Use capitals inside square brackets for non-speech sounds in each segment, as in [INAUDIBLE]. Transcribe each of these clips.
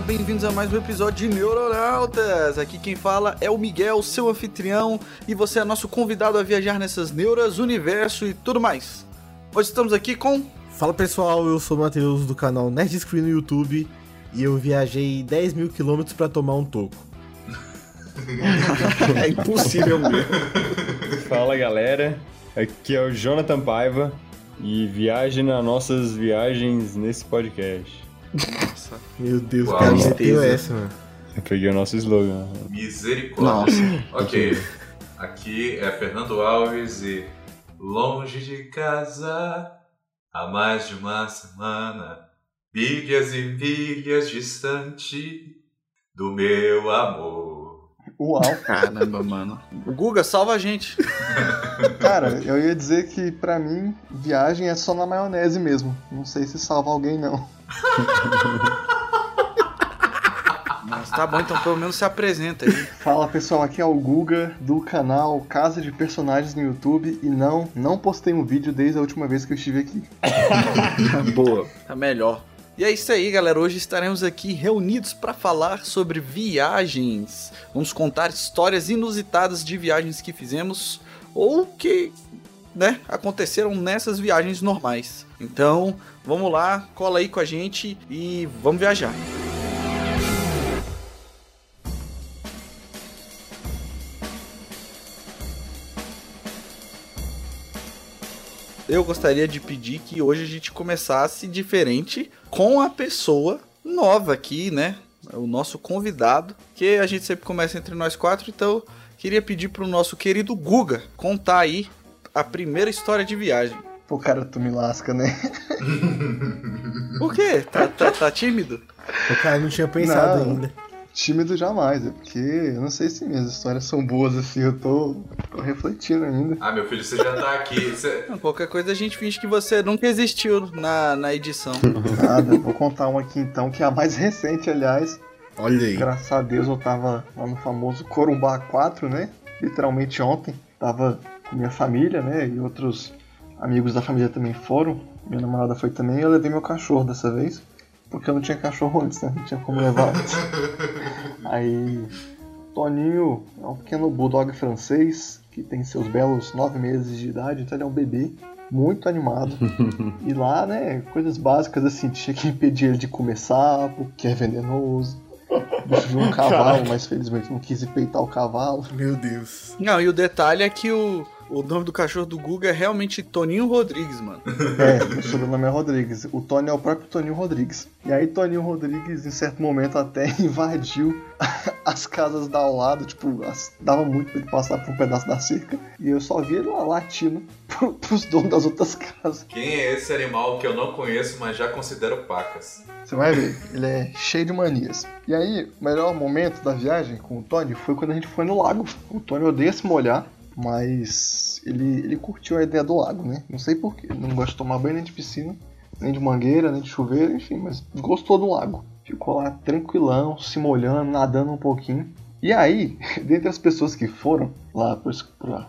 Galera, bem-vindos a mais um episódio de Neuronautas. Aqui quem fala é o Miguel, seu anfitrião, e você é nosso convidado a viajar nessas neuras, universo e tudo mais. Hoje estamos aqui com. Fala pessoal, eu sou o Matheus do canal Nerd Screen no YouTube e eu viajei 10 mil quilômetros pra tomar um toco. [LAUGHS] é impossível mesmo. Fala galera, aqui é o Jonathan Paiva e viaje nas nossas viagens nesse podcast. Nossa. Meu Deus, Uau, cara, meteu essa, mano. Eu peguei o nosso slogan. Misericórdia. Ok. Aqui é Fernando Alves e longe de casa há mais de uma semana, milhas e milhas distante do meu amor. Uau, Caramba, mano. O Guga, salva a gente. [LAUGHS] cara, eu ia dizer que pra mim viagem é só na maionese mesmo. Não sei se salva alguém não. Mas tá bom, então pelo menos se apresenta aí. Fala pessoal, aqui é o Guga do canal Casa de Personagens no YouTube e não, não postei um vídeo desde a última vez que eu estive aqui. [LAUGHS] Boa. Tá melhor. E é isso aí, galera. Hoje estaremos aqui reunidos para falar sobre viagens. Vamos contar histórias inusitadas de viagens que fizemos ou que, né, aconteceram nessas viagens normais. Então, vamos lá, cola aí com a gente e vamos viajar. eu gostaria de pedir que hoje a gente começasse diferente com a pessoa nova aqui, né? O nosso convidado, que a gente sempre começa entre nós quatro, então queria pedir pro nosso querido Guga contar aí a primeira história de viagem. Pô, cara, tu me lasca, né? Por quê? Tá, tá, tá tímido? O cara não tinha pensado Não. ainda. Tímido jamais, é porque eu não sei se minhas histórias são boas assim, eu tô, tô refletindo ainda. Ah, meu filho, você já tá aqui. Você... Não, qualquer coisa a gente finge que você nunca existiu na, na edição. Nada, vou contar uma aqui então, que é a mais recente, aliás. Olha aí. Graças a Deus eu tava lá no famoso Corumbá 4, né? Literalmente ontem. Tava minha família, né? E outros amigos da família também foram. Minha namorada foi também e eu levei meu cachorro dessa vez. Porque eu não tinha cachorro antes, né? Não tinha como levar antes. [LAUGHS] Aí. Toninho é um pequeno bulldog francês que tem seus belos nove meses de idade, então ele é um bebê muito animado. [LAUGHS] e lá, né, coisas básicas assim, tinha que impedir ele de comer sapo, que é venenoso. Bicho viu um [LAUGHS] cavalo, mas felizmente não quis peitar o cavalo. Meu Deus. Não, e o detalhe é que o, o nome do cachorro do Guga é realmente Toninho Rodrigues, mano. [LAUGHS] É, o sobrenome é Rodrigues. O Tony é o próprio Toninho Rodrigues. E aí Toninho Rodrigues, em certo momento, até [LAUGHS] invadiu [LAUGHS] as casas da ao lado, tipo, as- dava muito pra ele passar por um pedaço da cerca. E eu só vi ele lá latindo pro- pros donos das outras casas. Quem é esse animal que eu não conheço, mas já considero pacas? Você vai ver, ele é cheio de manias. E aí, o melhor momento da viagem com o Tony foi quando a gente foi no lago. O Tony odeia se molhar, mas ele, ele curtiu a ideia do lago, né? Não sei porquê. Não gosta de tomar banho nem de piscina, nem de mangueira, nem de chuveiro, enfim, mas gostou do lago. Ficou lá tranquilão, se molhando, nadando um pouquinho. E aí, [LAUGHS] dentre as pessoas que foram lá pra,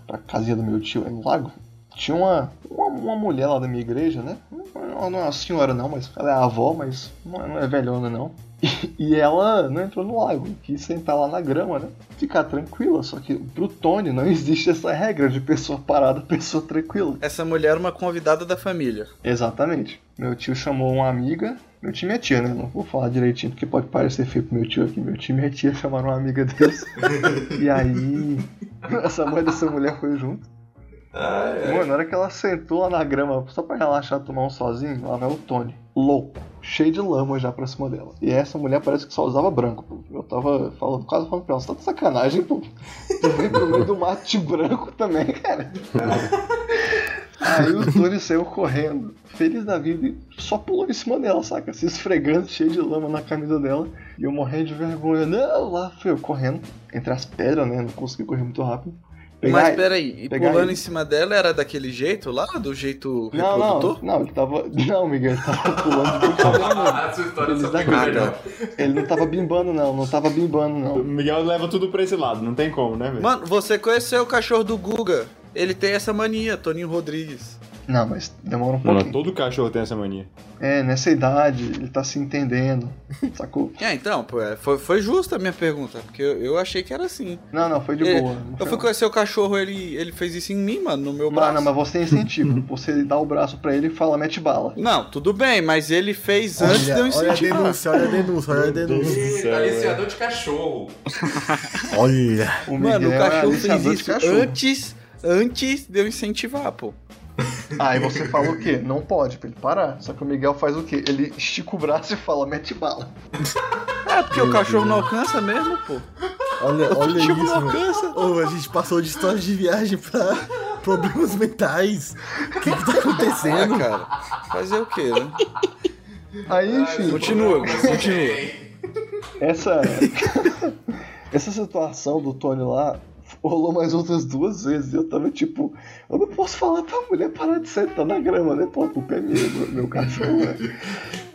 pra casinha do meu tio no lago, tinha uma, uma, mulher lá da minha igreja, né? Ela não é uma senhora não, mas ela é a avó, mas não é, não é velhona não. E, e ela não entrou no lago, quis sentar lá na grama, né? Ficar tranquila, só que pro Tony não [LAUGHS] existe essa regra de pessoa parada, pessoa tranquila. Essa mulher era uma convidada da família. Exatamente. Meu tio chamou uma amiga, meu time é tia, né? Não vou falar direitinho porque pode parecer feio pro meu tio aqui. Meu time é tia, [LAUGHS] chamaram uma amiga deles. [LAUGHS] e aí, essa mãe dessa mulher foi junto. É. Mano, na hora que ela sentou lá na grama, só pra relaxar, tomar um sozinho, lá vai o Tony. Louco, cheio de lama já pra cima dela. E essa mulher parece que só usava branco, pô. Eu tava falando, quase falando pra ela, você tá de sacanagem, pô. Tu vem pro meio do mato de branco também, cara. Aí o Tony saiu correndo, feliz da vida, e só pulou em cima dela, saca? Se esfregando, cheio de lama na camisa dela. E eu morrendo de vergonha. Não, lá fui eu correndo, entre as pedras, né? Não consegui correr muito rápido. Pegar- Mas peraí, e pulando ele. em cima dela era daquele jeito lá? Do jeito Não, não, reprodutor? não, ele tava. Não, Miguel, ele tava pulando [LAUGHS] de brincadeira. Ah, essa história Eles só da cara. Ele não tava bimbando, não, não tava bimbando, O não. Miguel leva tudo pra esse lado, não tem como, né, velho? Mano, você conheceu o cachorro do Guga. Ele tem essa mania, Toninho Rodrigues. Não, mas demora um Não, não, pouquinho. todo cachorro tem essa mania. É, nessa idade, ele tá se entendendo. Sacou? [LAUGHS] É, então, pô, é, foi, foi justa a minha pergunta, porque eu, eu achei que era assim. Não, não, foi de É, boa. não eu fui não. conhecer o cachorro, ele, ele fez isso em mim, mano, no meu braço. Mano, mas você incentiva. [LAUGHS] Você dá o braço pra ele e fala, mete bala. Não, tudo bem, mas ele fez antes de eu Olha, olha a incentivar. denúncia, olha a denúncia, olha a denúncia. Céu, Aliciador de cachorro. [LAUGHS] Olha. O Mano, o é cachorro fez isso cachorro. antes, antes de eu incentivar, pô. [LAUGHS] Aí você fala o quê? Não pode, pra ele parar. Só que o Miguel faz o quê? Ele estica o braço e fala, mete bala. É, porque o cachorro não alcança mesmo, pô. Olha, olha isso, não alcança. Ô, a gente passou de histórias de viagem pra problemas mentais. O que que tá Ah, acontecendo? cara. Fazer o quê, né? Aí, enfim, Continua, continua. essa, [LAUGHS] essa situação do Tony lá rolou mais outras duas vezes. Eu tava tipo, eu não posso falar pra mulher parar de sentar na grama, né? Pô, a culpa é minha, meu, cachorro, né?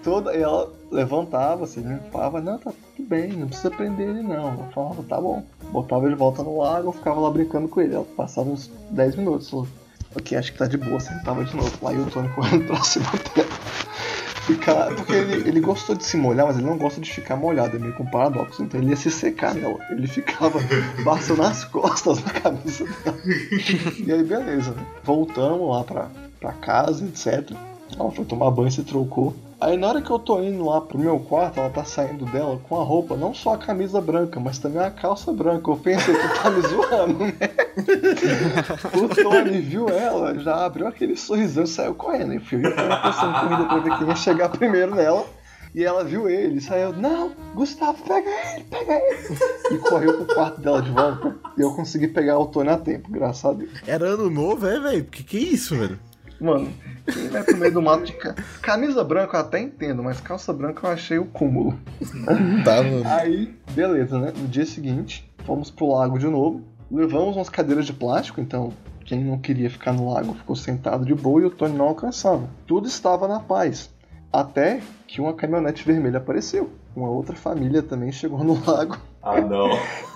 Toda, e ela levantava, assim? Falava, não, tá tudo bem, não precisa prender ele não. Eu falava, tá bom. Botava ele de volta no lago, eu ficava lá brincando com ele. Ela passava uns 10 minutos. Falou, ok, acho que tá de boa, sentava de novo. Lá e o Tony correndo pra cima. [LAUGHS] Ficar, porque ele, ele gostou de se molhar, mas ele não gosta de ficar molhado, é meio com paradoxo. Então ele ia se secar nela. Ele ficava passando as [LAUGHS] costas na cabeça dela. E aí, beleza, né? Voltamos lá pra, pra casa, etc. Ela foi tomar banho, se trocou. Aí na hora que eu tô indo lá pro meu quarto, ela tá saindo dela com a roupa, não só a camisa branca, mas também a calça branca. Eu pensei que tá me zoando, né? [LAUGHS] o Tony viu ela, já abriu aquele sorrisão e saiu correndo. E fui pensando corrida pra ver quem ia chegar primeiro nela. E ela viu ele, saiu, não, Gustavo, pega ele, pega ele. E correu pro quarto dela de volta. E eu consegui pegar o Tony a tempo, graças a Deus. Era ano novo, é, velho? Que que é isso, velho? Mano, quem vai pro meio do mato de ca... camisa branca eu até entendo, mas calça branca eu achei o cúmulo. Tá, mano. Aí, beleza, né? No dia seguinte, fomos pro lago de novo. Levamos umas cadeiras de plástico, então quem não queria ficar no lago ficou sentado de boa e o Tony não alcançava. Tudo estava na paz. Até que uma caminhonete vermelha apareceu. Uma outra família também chegou no [LAUGHS] lago. Ah, não.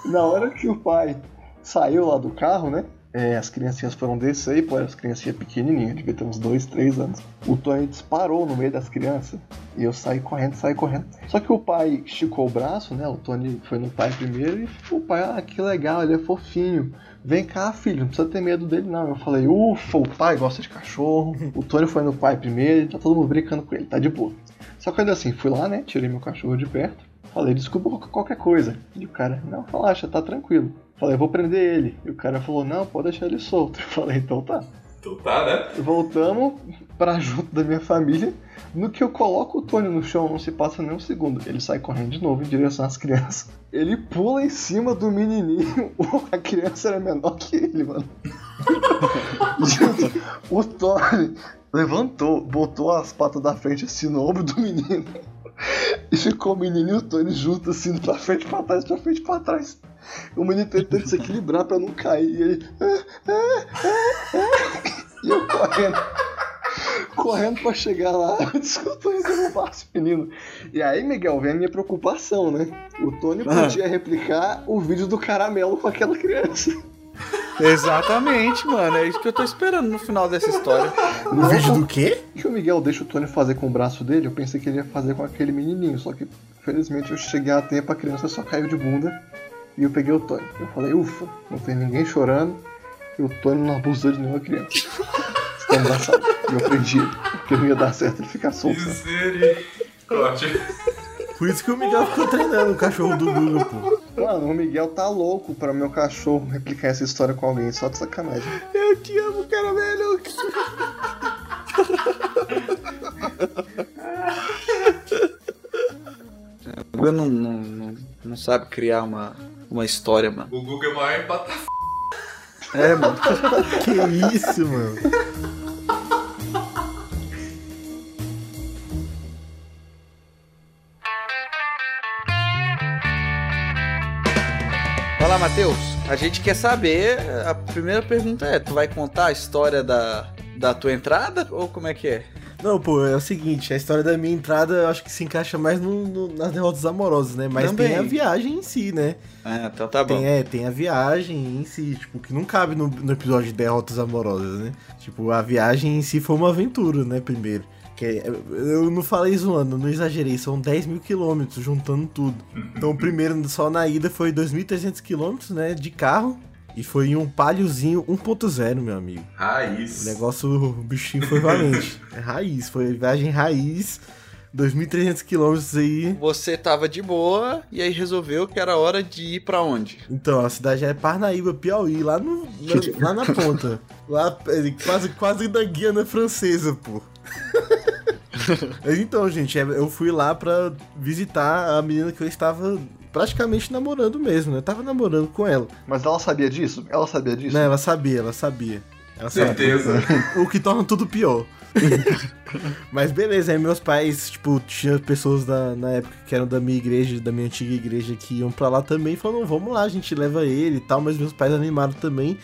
Na hora que o pai saiu lá do carro, né? É, as criancinhas foram descer e, pô, as criancinhas pequenininhas, devia ter uns 2, 3 anos. O Tony disparou no meio das crianças e eu saí correndo, saí correndo. Só que o pai esticou o braço, né? O Tony foi no pai primeiro e o pai, ah, que legal, ele é fofinho. Vem cá, filho, não precisa ter medo dele, não. Eu falei, ufa, o pai gosta de cachorro. [LAUGHS] O Tony foi no pai primeiro, tá todo mundo brincando com ele, tá de boa. Só que ainda assim, fui lá, né? Tirei meu cachorro de perto. Falei, desculpa qualquer coisa. E o cara, não, relaxa, tá tranquilo. Falei, vou prender ele. E o cara falou, não, pode deixar ele solto. Eu falei, então tá. Tu tá, né? Voltamos pra junto da minha família. No que eu coloco o Tony no chão, não se passa nem um segundo. Ele sai correndo de novo em direção às crianças. Ele pula em cima do menininho. [LAUGHS] A criança era menor que ele, mano. [LAUGHS] O Tony levantou, botou as patas da frente assim no ombro do menino. E ficou o menino e o Tony juntos, assim, pra frente, pra trás, pra frente, pra trás. O menino tentando se equilibrar pra não cair. E ele. "Ah, ah, ah, ah." E eu correndo. Correndo pra chegar lá, discutindo derrubar esse menino. E aí, Miguel, vem a minha preocupação, né? O Tony podia replicar o vídeo do caramelo com aquela criança. Exatamente, mano. É isso que eu tô esperando no final dessa história. O vídeo do quê? O que o Miguel deixa o Tony fazer com o braço dele, eu pensei que ele ia fazer com aquele menininho. Só que, felizmente, eu cheguei a tempo, a criança só caiu de bunda. E eu peguei o Tony. Eu falei, ufa, não tem ninguém chorando. E o Tony não abusou de nenhuma criança. Está engraçado. E eu prendi ele. Porque não ia dar certo ele ficar solto. né? Misericórdia. Por isso que o Miguel ficou treinando o cachorro do pô. Mano, o Miguel tá louco pra meu cachorro replicar essa história com alguém, só de sacanagem. Eu te amo, caramelo. O Guga não, não, não, não sabe criar uma, uma história, mano. O Google é maior empata. É, mano. Que isso, mano. Vai lá, Matheus. A gente quer saber. A primeira pergunta é: tu vai contar a história da, da tua entrada? Ou como é que é? Não, pô, é o seguinte, a história da minha entrada eu acho que se encaixa mais no, no- nas derrotas amorosas, né? Mas Também. tem a viagem em si, né? Ah, então tá bom. Tem, é, tem a viagem em si, tipo, que não cabe no, no episódio de derrotas amorosas, né? Tipo, a viagem em si foi uma aventura, né, primeiro. Que é- eu não falei zoando, não exagerei, são 10 mil quilômetros juntando tudo. Então, primeiro, só na ida foi 2.300 quilômetros, né, de carro. E foi em um paliozinho 1.0, meu amigo. O Raiz. negócio, o bichinho foi valente. [LAUGHS] É raiz, foi viagem raiz, 2.300 quilômetros aí. Você tava de boa e aí resolveu que era hora de ir pra onde? Então, a cidade é Parnaíba, Piauí, lá, no, na, lá na ponta. [LAUGHS] Lá, quase, quase na Guiana Francesa, pô. [LAUGHS] Então, gente, é, eu fui lá pra visitar a menina que eu estava praticamente namorando mesmo, né? Eu tava namorando com ela. Mas ela sabia disso? Ela sabia disso? Né, ela sabia, ela sabia. Ela sabia. Certeza. O que torna tudo pior. [LAUGHS] Mas beleza, aí meus pais, tipo, tinha pessoas da, na época que eram da minha igreja, da minha antiga igreja, que iam pra lá também, e falaram, não, vamos lá, a gente leva ele e tal, mas meus pais animaram também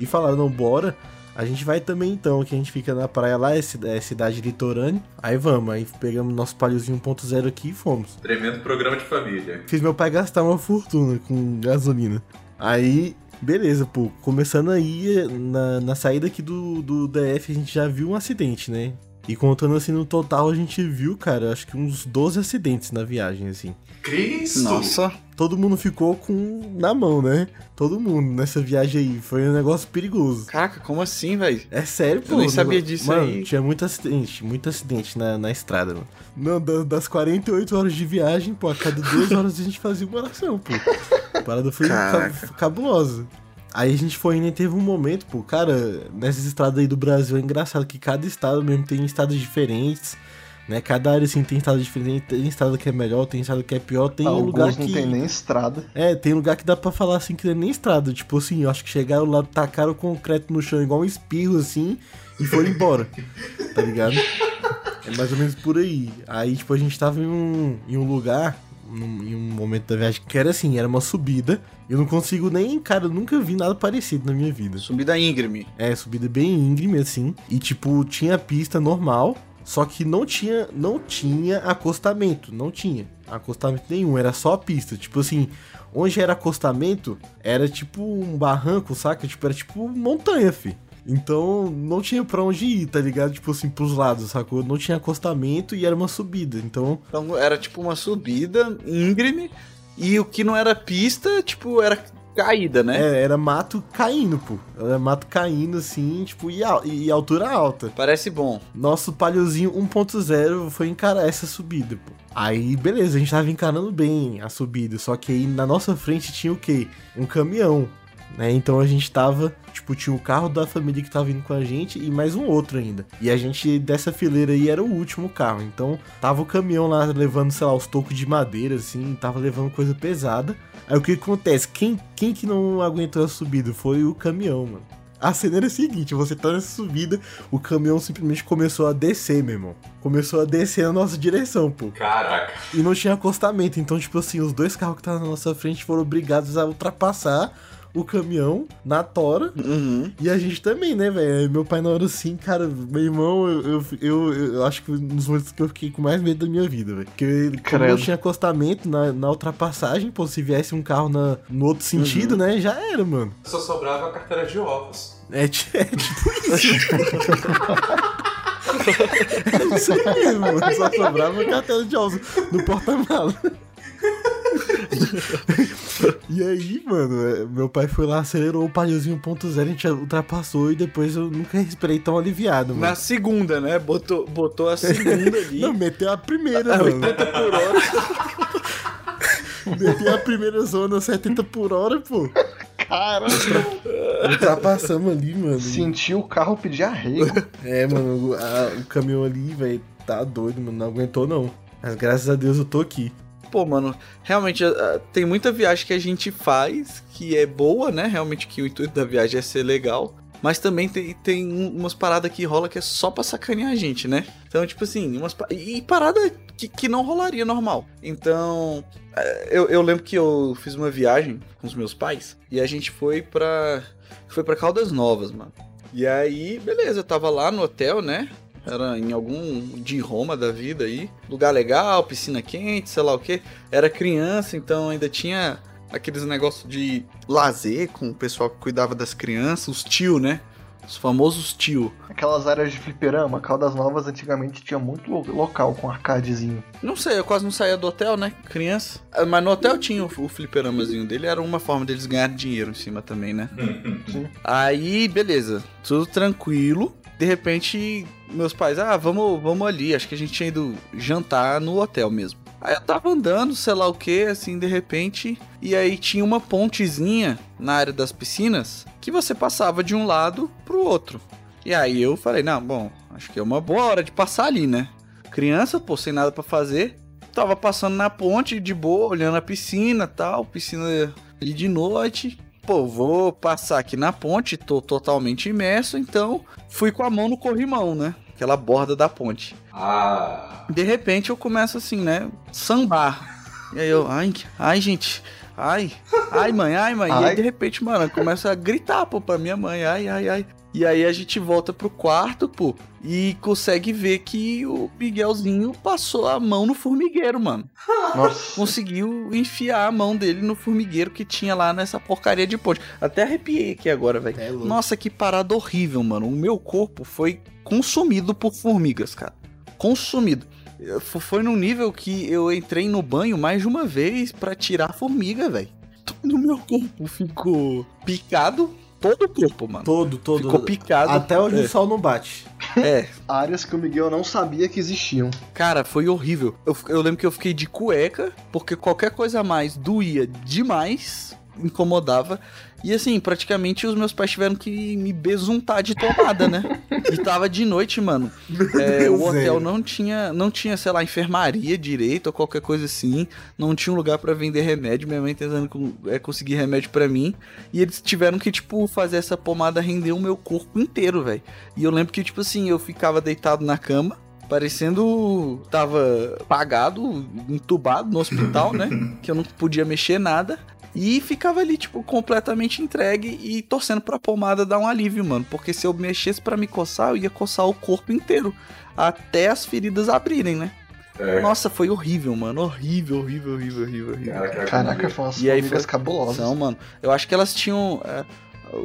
e falaram, não, bora. A gente vai também então, que a gente fica na praia lá, é, cida- é cidade litorânea. Aí vamos, aí pegamos nosso paliozinho 1.0 aqui e fomos. Tremendo programa de família. Fiz meu pai gastar uma fortuna com gasolina. Aí, beleza, pô. Começando aí, na, na saída aqui do, do DF, a gente já viu um acidente, né? E contando assim no total, a gente viu, cara, acho que uns 12 acidentes na viagem, assim. Cristo! Nossa. Todo mundo ficou com na mão, né? Todo mundo nessa viagem aí. Foi um negócio perigoso. Caraca, como assim, velho? É sério, pô. nem o sabia negócio- disso mano, aí. tinha muito acidente, muito acidente na, na estrada, mano. Não, da- das 48 horas de viagem, pô, a cada duas [LAUGHS] horas a gente fazia uma oração, pô. A parada foi Caraca. ca- cabulosa. Aí a gente foi indo e teve um momento, pô, cara, nessas estradas aí do Brasil é engraçado que cada estado mesmo tem estados diferentes, né? Cada área assim tem estado diferente, tem estado que é melhor, tem estado que é pior, tem Alguns lugar não que tem nem estrada. é, tem lugar que dá pra falar assim que não é nem estrada. Tipo assim, eu acho que chegaram lá, tacaram o concreto no chão igual um espirro assim e foram embora. tá ligado? É mais ou menos por aí. Aí, tipo, a gente tava em um, em um lugar, num- em um momento da viagem, que era assim, era uma subida. Eu não consigo nem, cara, eu nunca vi nada parecido na minha vida. Subida íngreme. É, subida bem íngreme, assim. E, tipo, tinha pista normal, só que não tinha, não tinha acostamento. Não tinha acostamento nenhum, era só a pista. Tipo assim, onde era acostamento, era tipo um barranco, saca? Tipo, era tipo montanha, fi. Então, não tinha pra onde ir, tá ligado? Tipo assim, pros lados, sacou? Não tinha acostamento e era uma subida. Então, Então era tipo uma subida íngreme e o que não era pista, tipo, era caída, né? é, era mato caindo, pô. Era mato caindo, assim, tipo, e, al- e altura alta. Parece bom. Nosso paliozinho 1.0 foi encarar essa subida, pô. Aí, beleza, a gente tava encarando bem a subida, só que aí na nossa frente tinha o quê? Um caminhão, né? Então a gente tava, tipo, tinha o carro da família que tava indo com a gente e mais um outro ainda. E a gente, dessa fileira aí, era o último carro. Então, tava o caminhão lá levando, sei lá, os tocos de madeira, assim, tava levando coisa pesada. Aí o que acontece? Quem, quem que não aguentou a subida? Foi o caminhão, mano. A cena era a seguinte, você tá nessa subida, o caminhão simplesmente começou a descer, meu irmão. Começou a descer na nossa direção, pô. Caraca. E não tinha acostamento, então, tipo assim, os dois carros que estavam na nossa frente foram obrigados a ultrapassar o caminhão na tora. Uhum. E a gente também, né, velho? Meu pai na hora assim, cara, meu irmão, eu, eu, eu, eu acho que um dos momentos que eu fiquei com mais medo da minha vida, velho. Porque como não tinha acostamento na, na ultrapassagem, pô, se viesse um carro na, no outro sentido, né, já era, mano. Só sobrava a carteira de ovos. É, [LAUGHS] é tipo isso. é isso aí mesmo, mano. Só sobrava uma cartela de ovos no porta-mala. [LAUGHS] e aí, mano, é, meu pai foi lá, acelerou o paliozinho 1.0, a gente ultrapassou e depois eu nunca respirei tão aliviado, mano. Na segunda, né? Botou, botou a segunda ali. [LAUGHS] Não, meteu a primeira, a mano. 80 por hora. Meteu a primeira zona 70 por hora, pô. Cara, Ultrapassamos ali, mano. senti o carro pedir arrego. [LAUGHS] É, mano, o, a- o caminhão ali, velho, tá doido, mano. Não aguentou, não. Mas graças a Deus eu tô aqui. Pô, mano, realmente ah, tem muita viagem que a gente faz que é boa, né? Realmente que o intuito da viagem é ser legal. Mas também tem, tem um- umas paradas que rola que é só pra sacanear a gente, né? Então, tipo assim, umas e parada que, que não rolaria normal. Então, é, eu, eu lembro que eu fiz uma viagem com os meus pais e a gente foi pra. Foi pra Caldas Novas, mano. E aí, beleza, eu tava lá no hotel, né? Era em algum de Roma da vida aí. Lugar legal, piscina quente, sei lá o que. Era criança, então ainda tinha aqueles negócios de lazer com o pessoal que cuidava das crianças, os tio, né? Os famosos tio. Aquelas áreas de fliperama, Caldas Novas antigamente tinha muito lo- local com arcadezinho. Não sei, eu quase não saía do hotel, né? Criança. Ah, Mas no hotel tinha o, o fliperamazinho dele, era uma forma deles ganharem dinheiro em cima também, né? Sim. Aí, beleza, tudo tranquilo. De repente, meus pais, ah, vamos, vamos ali. Acho que a gente tinha ido jantar no hotel mesmo. Aí eu tava andando, sei lá o que, assim, de repente. E aí tinha uma pontezinha na área das piscinas que você passava de um lado pro outro. E aí eu falei, não, bom, acho que é uma boa hora de passar ali, né? Criança, pô, sem nada pra fazer. Tava passando na ponte de boa, olhando a piscina tal, piscina ali de noite. Pô, vou passar aqui na ponte, tô totalmente imerso, então fui com a mão no corrimão, né? Aquela borda da ponte. Ah. De repente eu começo assim, né? Sambar. E aí eu, ai, ai, gente, ai, ai, mãe, ai, mãe. E Ai. aí de repente, mano, eu começo a gritar, pô, pra minha mãe, ai, ai, ai. E aí a gente volta pro quarto, pô, e consegue ver que o Miguelzinho passou a mão no formigueiro, mano. Nossa. Conseguiu enfiar a mão dele no formigueiro que tinha lá nessa porcaria de ponte. Até arrepiei aqui agora, velho. É. Nossa, que parada horrível, mano. O meu corpo foi consumido por formigas, cara. Consumido. Foi num nível que eu entrei no banho mais de uma vez pra tirar a formiga, velho. Todo o meu corpo ficou picado. Todo o corpo, mano. Todo, todo. Ficou picado. Até onde é, o sol não bate. é, Áreas que o Miguel não sabia que existiam. Cara, foi horrível. Eu, eu lembro que eu fiquei de cueca, porque qualquer coisa a mais doía demais, incomodava. E assim, praticamente os meus pais tiveram que me besuntar de tomada, né? E tava de noite, mano. É, o hotel não tinha, não tinha, sei lá, enfermaria direito ou qualquer coisa assim. Não tinha um lugar pra vender remédio. Minha mãe tentando co- é, conseguir remédio pra mim. E eles tiveram que, tipo, fazer essa pomada render o meu corpo inteiro, velho. E eu lembro que, tipo assim, eu ficava deitado na cama. Parecendo tava apagado, entubado no hospital, né? [LAUGHS] Que eu não podia mexer nada. E ficava ali, tipo, completamente entregue e torcendo pra pomada dar um alívio, mano. Porque se eu mexesse pra me coçar, eu ia coçar o corpo inteiro. Até as feridas abrirem, né? É. Nossa, foi horrível, mano. Horrível, horrível, horrível, horrível. horrível. Caraca, Caraca, foi umas E aí foi- cabulosas. São, mano. Eu acho que elas tinham. é,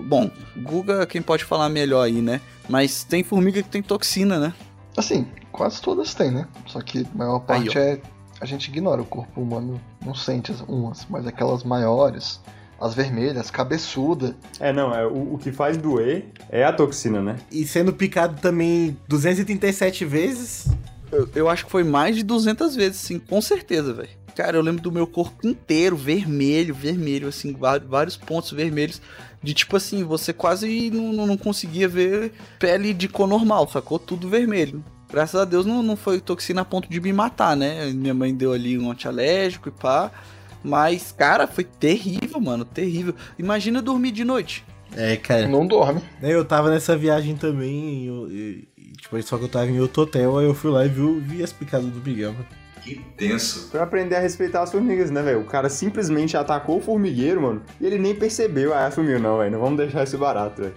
bom, Guga, quem pode falar melhor aí, né? Mas tem formiga que tem toxina, né? Assim, quase todas têm, né? Só que a maior Aí, parte ó. é. A gente ignora, o corpo humano não sente as umas, mas aquelas maiores, as vermelhas, cabeçuda. É, não, é, o, o que faz doer é a toxina, né? E sendo picado também 237 vezes. Eu, eu acho que foi mais de 200 vezes, sim, com certeza, velho. Cara, eu lembro do meu corpo inteiro vermelho, vermelho, assim, vários pontos vermelhos. De tipo assim, você quase não, não- não conseguia ver pele de cor normal, sacou? Tudo vermelho. Graças a Deus não, não foi toxina a ponto de me matar, né? Minha mãe deu ali um antialérgico e pá. Mas, cara, foi terrível, mano, terrível. Imagina dormir de noite. É, cara. Não dorme. Né, Eu tava nessa viagem também, e eu- e- e, tipo, só que eu tava em outro hotel, aí eu fui lá e vi, vi as picadas do Miguel. mano. Que tenso. Pra aprender a respeitar as formigas, né, velho? O cara simplesmente atacou o formigueiro, mano, e ele nem percebeu. Ah, assumiu, não, velho. Não vamos deixar isso barato, velho.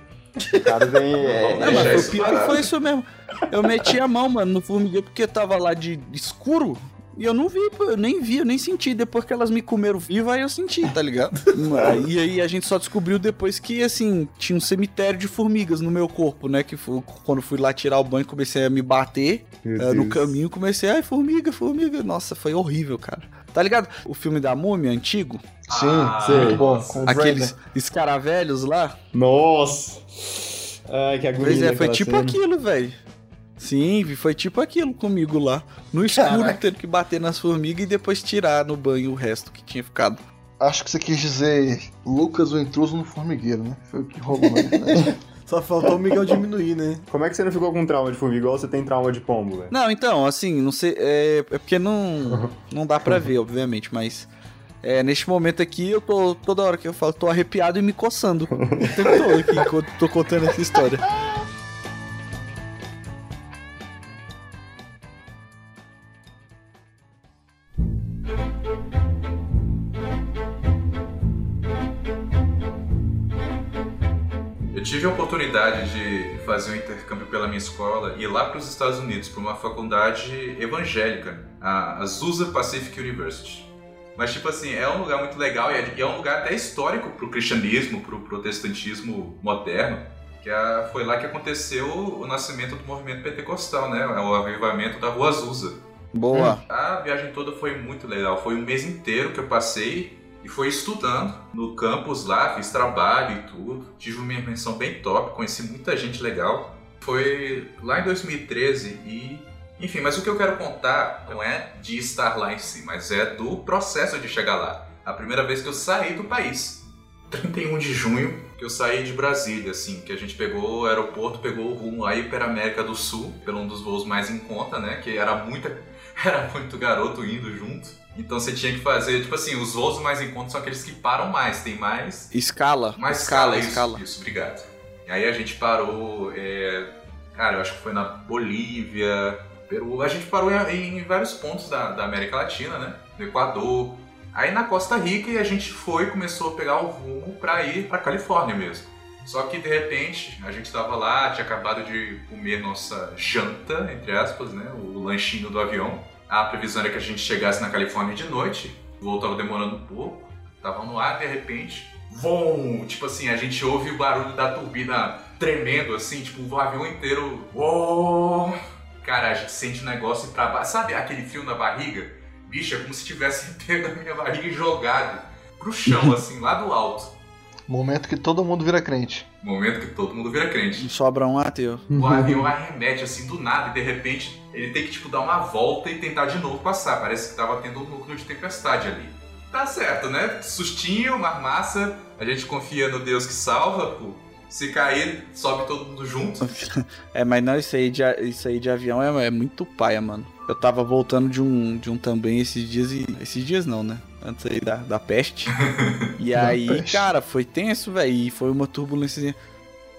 O cara vem. é, É, mas deixar foi isso o pior barato. foi isso mesmo. Eu meti a mão, mano, no formigueiro porque tava lá de escuro. E eu não vi, eu nem vi, eu nem senti. Depois que elas me comeram viva, aí eu senti, tá ligado? [LAUGHS] e aí a gente só descobriu depois que, assim, tinha um cemitério de formigas no meu corpo, né? Que foi quando fui lá tirar o banho, comecei a me bater. Eh, no caminho, comecei, ai, formiga, formiga. Nossa, foi horrível, cara. Tá ligado? O filme da múmia antigo, Sim, Ah, muito bom. aqueles escaravelhos lá. Nossa! Ai, que agonia. Pois é, foi tipo cena. aquilo, velho. Sim, foi tipo aquilo comigo lá. No escuro, Caraca. tendo que bater nas formigas e depois tirar no banho o resto que tinha ficado. Acho que você quis dizer Lucas o intruso no formigueiro, né? Foi o que rolou, na [LAUGHS] verdade. Só faltou o Miguel diminuir, né? Como é que você não ficou com trauma de formiga igual você tem trauma de pombo, velho? Não, então, assim, não sei. É, é porque não, não dá pra ver, obviamente, mas. É, neste momento aqui, eu tô. Toda hora que eu falo, tô arrepiado e me coçando. O tempo todo aqui, enquanto tô contando essa história. Eu tive a oportunidade de fazer um intercâmbio pela minha escola e ir lá para os Estados Unidos, para uma faculdade evangélica, a Azusa Pacific University. Mas, tipo assim, é um lugar muito legal e é, é um lugar até histórico para o cristianismo, para o protestantismo moderno. Que é, foi lá que aconteceu o nascimento do movimento pentecostal, né? O avivamento da Rua Azusa. Boa. A viagem toda foi muito legal. Foi um mês inteiro que eu passei e foi estudando no campus lá, fiz trabalho e tudo. Tive uma imersão bem top, conheci muita gente legal. Foi lá em 2013 e. Enfim, mas o que eu quero contar não é de estar lá em si, mas é do processo de chegar lá. A primeira vez que eu saí do país. 31 de junho, que eu saí de Brasília, assim, que a gente pegou o aeroporto, pegou o rumo para América do Sul, pelo um dos voos mais em conta, né? Que era muita, [LAUGHS] era muito garoto indo junto. Então você tinha que fazer, tipo assim, os voos mais em conta são aqueles que param mais, tem mais. Escala. Mais escala, isso, escala. Isso, obrigado. E aí a gente parou, é, cara, eu acho que foi na Bolívia, Peru. A gente parou em, em vários pontos da, da América Latina, né? No Equador. Aí na Costa Rica e a gente foi começou a pegar o rumo para ir para Califórnia mesmo. Só que de repente a gente estava lá, tinha acabado de comer nossa janta, entre aspas, né? O lanchinho do avião. A previsão era que a gente chegasse na Califórnia de noite. O voo tava demorando um pouco. Tava no ar, de repente, vom! Tipo assim, a gente ouve o barulho da turbina tremendo, assim, tipo, o avião inteiro. Uou! Cara, a gente sente um negócio pra baixo. Sabe aquele fio na barriga? Bicho, é como se tivesse [LAUGHS] pego a minha barriga e jogado pro chão, [LAUGHS] assim, lá do alto. Momento que todo mundo vira crente. Momento que todo mundo vira crente. Sobra um ateu. O avião arremete assim do nada e de repente ele tem que tipo dar uma volta e tentar de novo passar. Parece que tava tendo um núcleo de tempestade ali. Tá certo, né? Sustinho, uma massa. A gente confia no Deus que salva, pô. Se cair, sobe todo mundo junto. [LAUGHS] É, mas não, isso aí de, isso aí de avião é, é muito paia, mano. Eu tava voltando de um, de um também esses dias e. Esses dias não, né? Antes aí da, da peste. [LAUGHS] E Da aí, peste. cara, foi tenso, velho. E foi uma turbulência.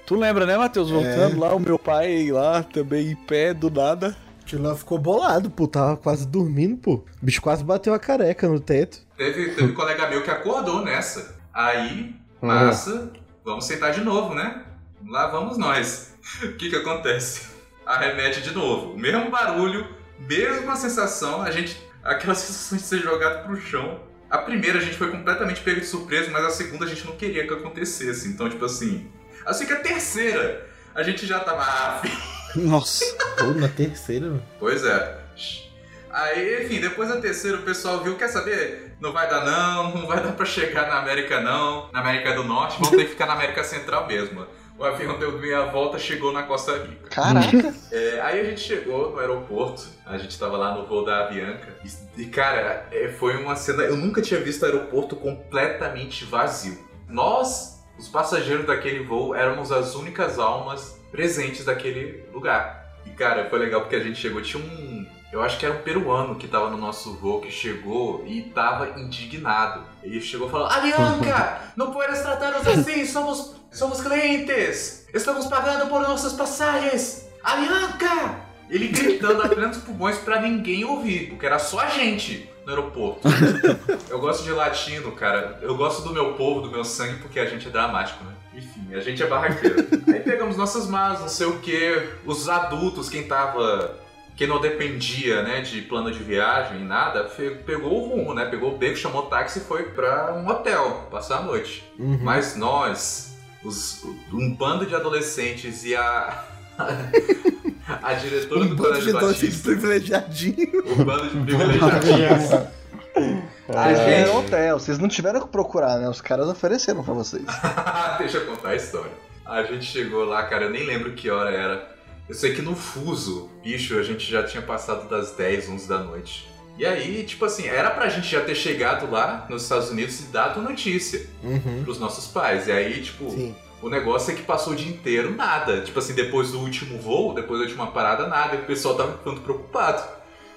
Tu lembra, né, Matheus? Voltando lá, o meu pai lá também em pé, do nada. Aquilo lá ficou bolado, pô. Tava quase dormindo, pô. O bicho quase bateu a careca no teto. Teve, teve um colega meu que acordou nessa. Aí, massa, vamos sentar de novo, né? Lá vamos nós. [LAUGHS] O que que acontece? Arremete de novo. O mesmo barulho, mesma sensação, a gente. Aquela [LAUGHS] sensação de ser jogado pro chão. A primeira a gente foi completamente pego de surpresa, mas a segunda a gente não queria que acontecesse. Então, tipo assim. Assim que a terceira, a gente já tava. Ah, [LAUGHS] Nossa. Pô, na terceira, mano. Pois é. Aí, enfim, depois da terceira o pessoal viu, quer saber? Não vai dar não, não vai dar pra chegar na América não, na América do Norte, vamos ter que ficar na América Central mesmo. O avião deu meia volta, chegou na Costa Rica. Caraca! [LAUGHS] É, aí a gente chegou no aeroporto, a gente tava lá no voo da Avianca, e, cara, é, foi uma cena. Eu nunca tinha visto o aeroporto completamente vazio. Nós, os passageiros daquele voo, éramos as únicas almas presentes daquele lugar. E, cara, foi legal porque a gente chegou, tinha um. Eu acho que era um peruano que tava no nosso voo, que chegou e tava indignado. Ele chegou falando: Avianca, [LAUGHS] não puedes tratar-nos assim, somos, somos clientes, estamos pagando por nossas passagens. Avianca! Ele gritando a plenos pulmões pra ninguém ouvir, porque era só a gente no aeroporto. Eu gosto de latino, cara. Eu gosto do meu povo, do meu sangue, porque a gente é dramático, né? Enfim, a gente é barraqueiro. Aí pegamos nossas malas, não sei o que. Os adultos, quem tava. Quem não dependia, né, de plano de viagem e nada, pegou o rumo, né? Pegou o beco, chamou táxi e foi pra um hotel passar a noite. Uhum. Mas nós, os- um bando de adolescentes e a. [LAUGHS] a diretora Um do Colégio de adolescentes Batista. privilegiadinho. O bando de [LAUGHS] privilegiados. a Vocês gente. eram hotel, vocês não tiveram que procurar, né? Os caras ofereceram pra vocês. [LAUGHS] Deixa eu contar a história. A gente chegou lá, cara, eu nem lembro que hora era. Eu sei que no fuso, bicho, a gente já tinha passado das 10, 11 da noite. E aí, tipo assim, era pra gente já ter chegado lá nos Estados Unidos e dado notícia Uhum. pros nossos pais. E aí, tipo, Sim. o negócio é que passou o dia inteiro nada. Tipo assim, depois do último voo, depois da última parada, nada. E o pessoal tava ficando preocupado.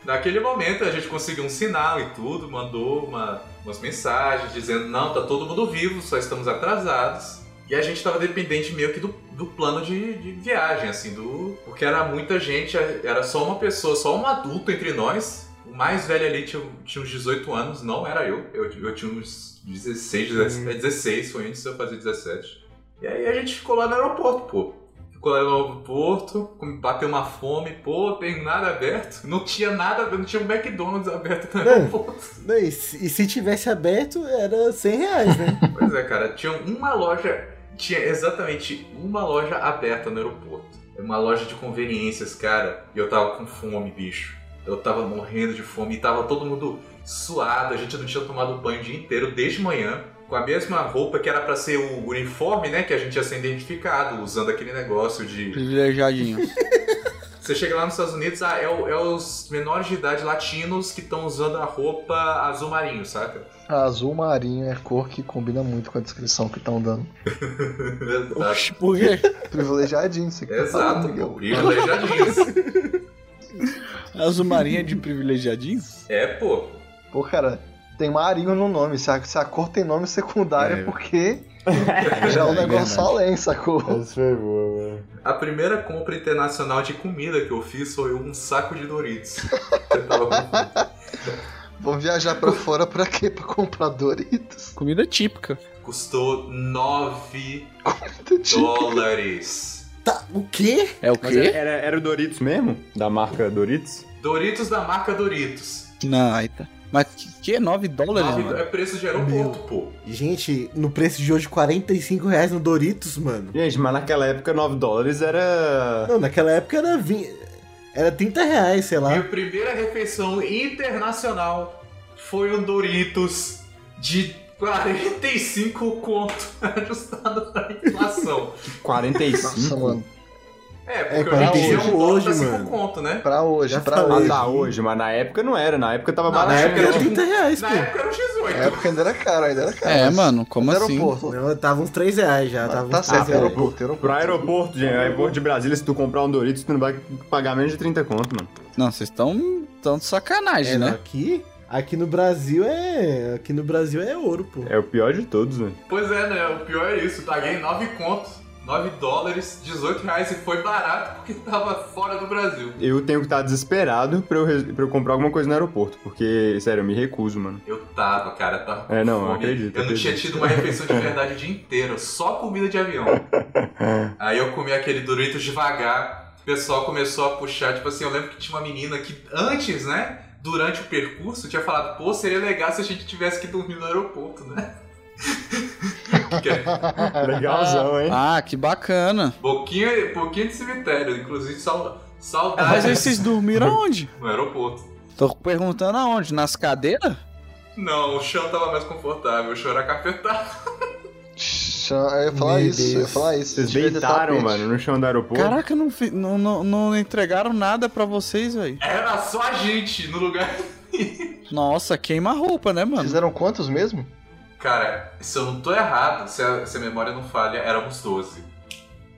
Naquele momento a gente conseguiu um sinal e tudo, mandou uma- umas mensagens dizendo: não, tá todo mundo vivo, só estamos atrasados. E a gente tava dependente meio que do, do plano de, de viagem, assim, do. Porque era muita gente, era só uma pessoa, só um adulto entre nós. O mais velho ali tinha, tinha uns 18 anos, não era eu. Eu, eu tinha uns 16, 17, 16, foi antes de eu fazer 17. E aí a gente ficou lá no aeroporto, pô. Ficou lá no aeroporto, bateu uma fome, pô, tem nada aberto. Não tinha nada, não tinha um McDonald's aberto no Não. aeroporto. Não, e, se, e se tivesse aberto, era 100 reais, né? [LAUGHS] Pois é, cara, tinha uma loja, tinha exatamente uma loja aberta no aeroporto. Uma loja de conveniências, cara, e eu tava com fome, bicho. Eu tava morrendo de fome e tava todo mundo suado, a gente não tinha tomado banho o dia inteiro desde manhã, com a mesma roupa que era pra ser o uniforme, né, que a gente ia ser identificado, usando aquele negócio de Privilegiadinho. [LAUGHS] você chega lá nos Estados Unidos, ah, é, o- é os menores de idade latinos que estão usando a roupa azul marinho, saca? Azul marinho é cor que combina muito com a descrição que estão dando. [LAUGHS] Oxi, por quê? [LAUGHS] Privilegiadinho, você que tá Exato, Miguel. privilegiadinhos. [LAUGHS] Azul marinha de privilegiadinho? É, pô. Pô, cara, tem marinho no nome. Se a, se a cor tem nome secundário é, É. porque [LAUGHS] já é um negócio além, sacou? Essa foi boa, velho. A primeira compra internacional de comida que eu fiz foi um saco de Doritos. [LAUGHS] Eu tava com fome. Vou viajar pra fora pra quê? Pra comprar Doritos? Comida típica. Custou 9 Tipo, dólares. Tá, o quê? É o quê? era, era o Doritos mesmo? Da marca Doritos? Doritos da marca Doritos. Não, aí tá. Mas que, que 9 dólares, Nove- mano? é preço de aeroporto, pô. Gente, no preço de hoje, 45 reais no Doritos, mano. Gente, mas naquela época 9 dólares era. Não, naquela época era 20... Era 30 reais, sei lá. Minha primeira refeição internacional foi um Doritos de 45 conto [LAUGHS] ajustado pra inflação. 45. Nossa, mano. É, porque É, hoje em 45 dia um dólar hoje, tá 5 mano. conto, né? Pra hoje, Já pra falei. Ah, hoje. tá, hoje, mas na época não era. Na época tava barato. Na época era era 30 [LAUGHS] reais, Na pô. época era o X8. É, porque ainda era caro, ainda era caro. É, mano, como assim? Aeroporto. Não, tava uns 3 reais já. Tava Tá uns certo, 3 reais. aeroporto, aeroporto. Pro aeroporto, gente. Aeroporto de Brasília, se tu comprar um Doritos, tu não vai pagar menos de 30 conto, mano. Não, vocês estão tão de sacanagem, É, né? aqui, aqui no Brasil é... Aqui no Brasil é ouro, pô. É o pior de todos, velho. Pois é, né? O pior é isso. Paguei 9 contos, 9 dólares, 18 reais e foi barato porque tava fora do Brasil. Eu tenho que estar desesperado pra eu, pra eu comprar alguma coisa no aeroporto. Porque, sério, eu me recuso, mano. Eu tava, cara, tava É, não, fome. acredito, Eu não tinha acredito. tido uma refeição de [LAUGHS] verdade o dia inteiro, só comida de avião. [LAUGHS] Aí eu comi aquele Doritos devagar, o pessoal começou a puxar, tipo assim, eu lembro que tinha uma menina que antes, né, durante o percurso, tinha falado, pô, seria legal se a gente tivesse que dormir no aeroporto, né? [LAUGHS] É Legalzão, hein? Ah, que bacana. pouquinho, pouquinho de cemitério, inclusive sal, saudades Mas aí vocês dormiram onde? [LAUGHS] no aeroporto. Tô perguntando aonde? Nas cadeiras? Não, o chão tava mais confortável, o chão era carpetado. Chã- Eu ia falar Meu isso, eu ia Deus. falar isso. Vocês deitaram, mano, no chão do aeroporto. Caraca, não, fi- não, não, não entregaram nada pra vocês, velho. Era só a gente no lugar. [LAUGHS] Nossa, queima a roupa, né, mano? Fizeram quantos mesmo? Cara, se eu não tô errado, se a, se a memória não falha, éramos 12.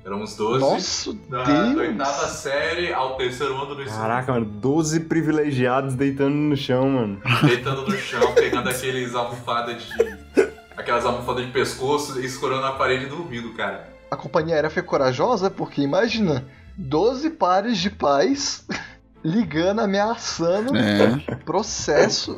Éramos 12. Nossa, Da, da oitava Deus! série ao terceiro ano do ensino. Caraca, mano, 12 privilegiados deitando no chão, mano. Deitando no chão, pegando aqueles almofadas de. aquelas almofadas de pescoço e escorando na parede e dormindo, cara. A companhia aérea foi corajosa porque imagina, 12 pares de pais [LAUGHS] ligando, ameaçando, É. processo.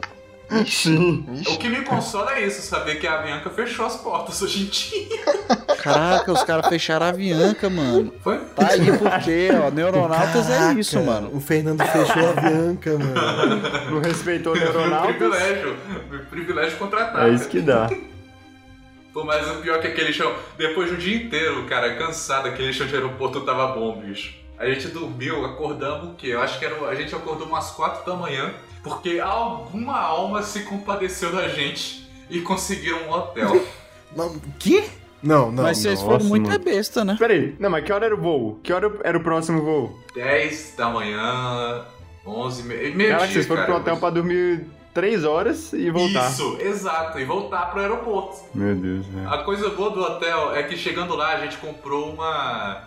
Sim. O Ixi, que me consola é isso, saber que a Bianca fechou as portas hoje em dia. [LAUGHS] Caraca, os caras fecharam a Avianca, mano. Foi? Tá aí por quê, ó. Neuronautas é Caraca, isso, mano. O Fernando fechou a Bianca, mano. [LAUGHS] Não respeitou o Meu neuronautas. privilégio. Meu privilégio contratado. É isso que dá. [LAUGHS] Pô, mas o pior é que aquele chão, depois de um dia inteiro, cara, cansado, aquele chão de aeroporto tava bom, bicho. A gente dormiu, acordamos o quê? Eu acho que era, a gente acordou umas 4 da manhã, porque alguma alma se compadeceu da gente e conseguiram um hotel. [LAUGHS] Não, o quê? Não, não. Mas vocês foram mano. é besta, né? Peraí, não, mas que hora era o voo? Que hora era o próximo voo? 10 da manhã, 11, me- meio dia, vocês foram cara, pro hotel mas- pra dormir 3 horas e voltar. Isso, exato, e voltar pro aeroporto. Meu Deus, velho. A coisa boa do hotel é que chegando lá a gente comprou uma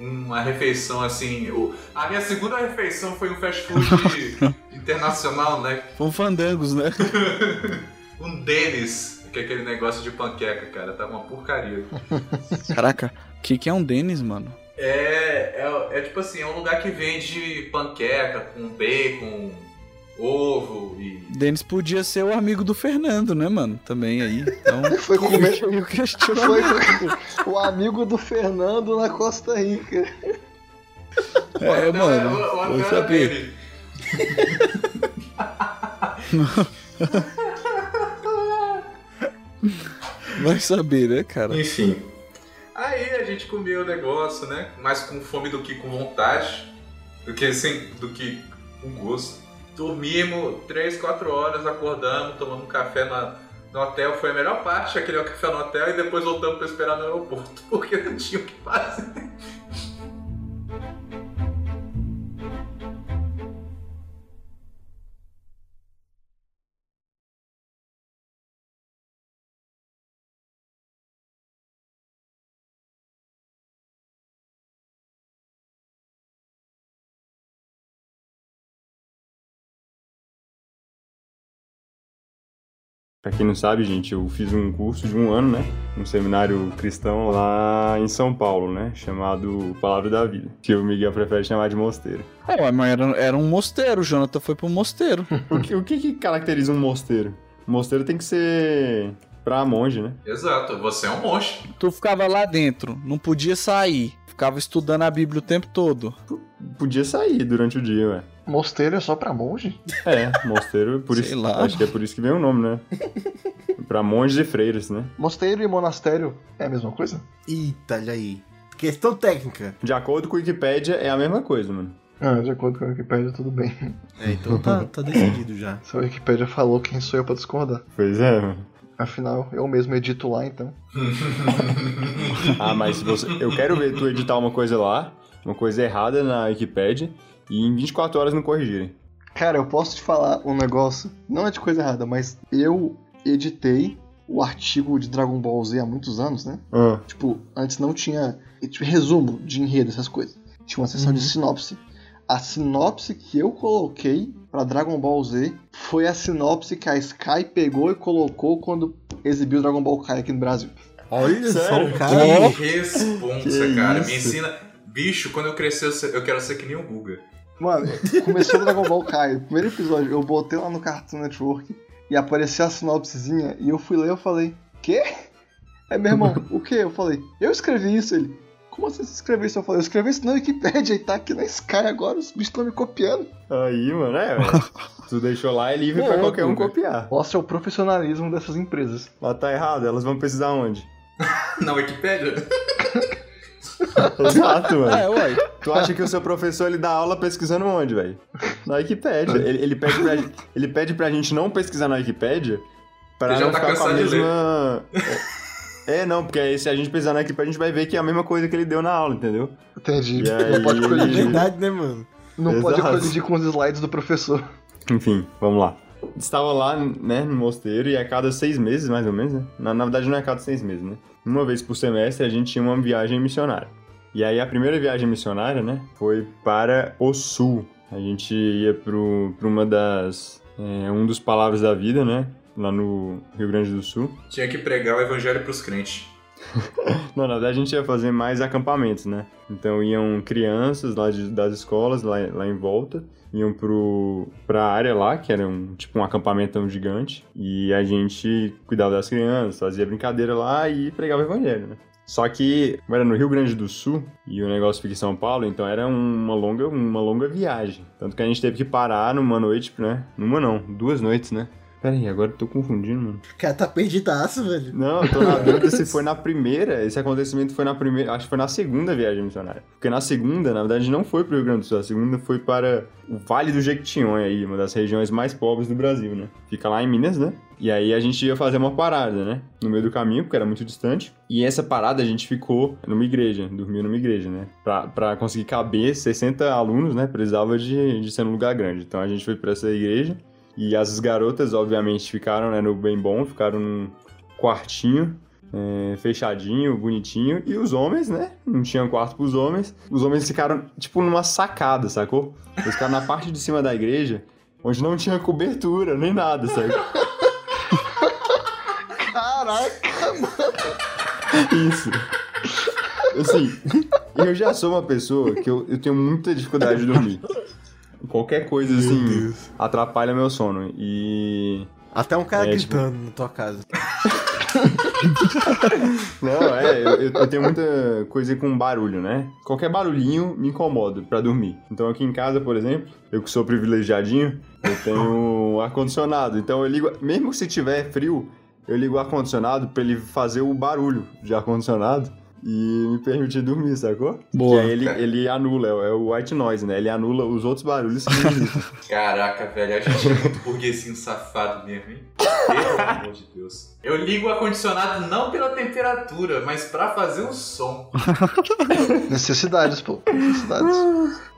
uma refeição assim. o- a minha segunda refeição foi um fast food [LAUGHS] internacional, né? Foram fandangos, né? [LAUGHS] Um Dennis, que é aquele negócio de panqueca, cara, tá uma porcaria. Caraca, o que, que é um Denis, mano? É, é, é tipo assim, é um lugar que vende panqueca com bacon, ovo e. Denis podia ser o amigo do Fernando, né, mano? Também aí. Então, [LAUGHS] Foi comer. Foi o amigo do Fernando na Costa Rica. É, Não, mano. o- saber. dele. [LAUGHS] Vai saber, né, cara? Enfim. Aí a gente comeu o negócio, né? Mais com fome do que com vontade. Do que sem, do que com gosto. Dormimos 3, 4 horas, acordamos, tomamos café na- no hotel. Foi a melhor parte, aquele café no hotel, e depois voltamos pra esperar no aeroporto, [LAUGHS] porque não tinha o que fazer. Pra quem não sabe, gente, eu fiz um curso de um ano, né? Um seminário cristão lá em São Paulo, né? Chamado Palavra da Vida. Que o Miguel prefere chamar de mosteiro. É, mas era, era um mosteiro, o Jonathan foi pro mosteiro. [LAUGHS] O que, o que, que caracteriza um mosteiro? Mosteiro tem que ser pra monge, né? Exato, você é um monge. Tu ficava lá dentro, não podia sair. Ficava estudando a Bíblia o tempo todo. Podia sair durante o dia, ué. Mosteiro é só pra monge? É, mosteiro, por Sei isso. lá. Acho que é por isso que vem o nome, né? pra monges e freiras, né? Mosteiro e monastério é a mesma coisa? Eita, olha aí. Questão técnica. De acordo com o Wikipedia, é a mesma coisa, mano. Ah, de acordo com a Wikipedia, tudo bem. É, então tá, tá decidido já. [LAUGHS] Se a Wikipedia falou, quem sou eu pra discordar? Pois é, mano. Afinal, eu mesmo edito lá, então. Ah, mas você... eu quero ver tu editar uma coisa lá, uma coisa errada na Wikipedia, e em 24 horas não corrigirem. Cara, eu posso te falar um negócio, não é de coisa errada, mas eu editei o artigo de Dragon Ball Z há muitos anos, né? Ah, Tipo, antes não tinha tipo, resumo de enredo, essas coisas. Tinha uma seção de sinopse. A sinopse que eu coloquei pra Dragon Ball Z foi a sinopse que a Sky pegou e colocou quando exibiu Dragon Ball Kai aqui no Brasil. Olha só Sério? cara. Que responsa, Que cara. Me isso? ensina. Bicho, quando eu crescer, eu quero ser que nem o Guga. Mano, começou o Dragon Ball Kai, o primeiro episódio, eu botei lá no Cartoon Network e apareceu a sinopsezinha e eu fui ler e eu falei, quê? Aí meu irmão, o quê? Eu falei, eu escrevi isso, ele. Como assim você escreveu isso? Eu falei, eu escrevi isso na Wikipedia e tá aqui na Sky agora, os bichos estão me copiando. aí, mano, é. [LAUGHS] Tu deixou lá é livre pra Ô, qualquer um Guga. copiar. Mostra o profissionalismo dessas empresas. Mas tá errado, elas vão precisar onde? [LAUGHS] Na Wikipédia? Exato, mano. É, ué. Tu acha que o seu professor ele dá aula pesquisando onde, velho? Na Wikipédia. Ele, ele, pede pra, ele pede pra gente não pesquisar na Wikipédia pra Ele já não tá ficar com a mesma. É, é, não, porque aí se a gente pesquisar na Wikipédia, a gente vai ver que é a mesma coisa que ele deu na aula, entendeu? Entendi. E aí, Não pode É colidir. verdade, né, mano? Não pode Exato. colidir com os slides do professor. Enfim, vamos lá. Estava lá, né, no mosteiro, e a cada seis meses, mais ou menos, né? Na, na verdade, não é a cada seis meses, né? Uma vez por semestre, a gente tinha uma viagem missionária. E aí, a primeira viagem missionária, né, foi para o sul. A gente ia pro, pra uma das... é, um dos Palavras da Vida, né? Lá no Rio Grande do Sul. Tinha que pregar o evangelho pros crentes. [LAUGHS] Não, na verdade a gente ia fazer mais acampamentos, né? Então iam crianças lá de- das escolas, lá, lá em volta, iam pro, pra área lá, que era um, tipo um acampamentão gigante, e a gente cuidava das crianças, fazia brincadeira lá e pregava o evangelho, né? Só que era no Rio Grande do Sul e o negócio fica em São Paulo, então era uma longa, uma longa viagem. Tanto que a gente teve que parar numa noite, né? Numa não, duas noites, né? Pera aí, agora eu tô confundindo, mano. O cara tá perdidaço, velho. Não, eu tô na [LAUGHS] dúvida se foi na primeira. Esse acontecimento foi na primeira. Acho que foi na segunda viagem missionária. Porque na segunda, na verdade, não foi pro Rio Grande do Sul. A segunda foi para o Vale do Jequitinhonha, aí, uma das regiões mais pobres do Brasil, né? Fica lá em Minas, né? E aí a gente ia fazer uma parada, né? No meio do caminho, porque era muito distante. E essa parada a gente ficou numa igreja, dormiu numa igreja, né? Pra, pra conseguir caber 60 alunos, né? Precisava de, de ser num lugar grande. Então a gente foi pra essa igreja. E as garotas, obviamente, ficaram né, no bem bom, ficaram num quartinho é, fechadinho, bonitinho. E os homens, né? Não tinha quarto pros homens. Os homens ficaram, tipo, numa sacada, sacou? Eles ficaram na parte de cima da igreja, onde não tinha cobertura, nem nada, sabe? Caraca, Isso. Assim, eu já sou uma pessoa que eu, eu tenho muita dificuldade de dormir. Qualquer coisa Meu assim Deus. atrapalha meu sono. E. Até um cara É, tipo- gritando na tua casa. [LAUGHS] Não, é, eu, eu- tenho muita coisa com barulho, né? Qualquer barulhinho me incomoda pra dormir. Então aqui em casa, por exemplo, eu que sou privilegiadinho, eu tenho [LAUGHS] ar-condicionado. Então eu ligo, mesmo se tiver frio, eu ligo o ar-condicionado pra ele fazer o barulho de ar-condicionado e me permitir dormir, sacou? Boa. Que aí ele, ele anula, é o white noise, né? Ele anula os outros barulhos que não existem. [LAUGHS] Caraca, velho, a gente é muito burguesinho safado mesmo, hein? Pelo amor de Deus. Eu ligo o ar-condicionado não pela temperatura, mas pra fazer o som. [LAUGHS] Necessidades, pô. Necessidades.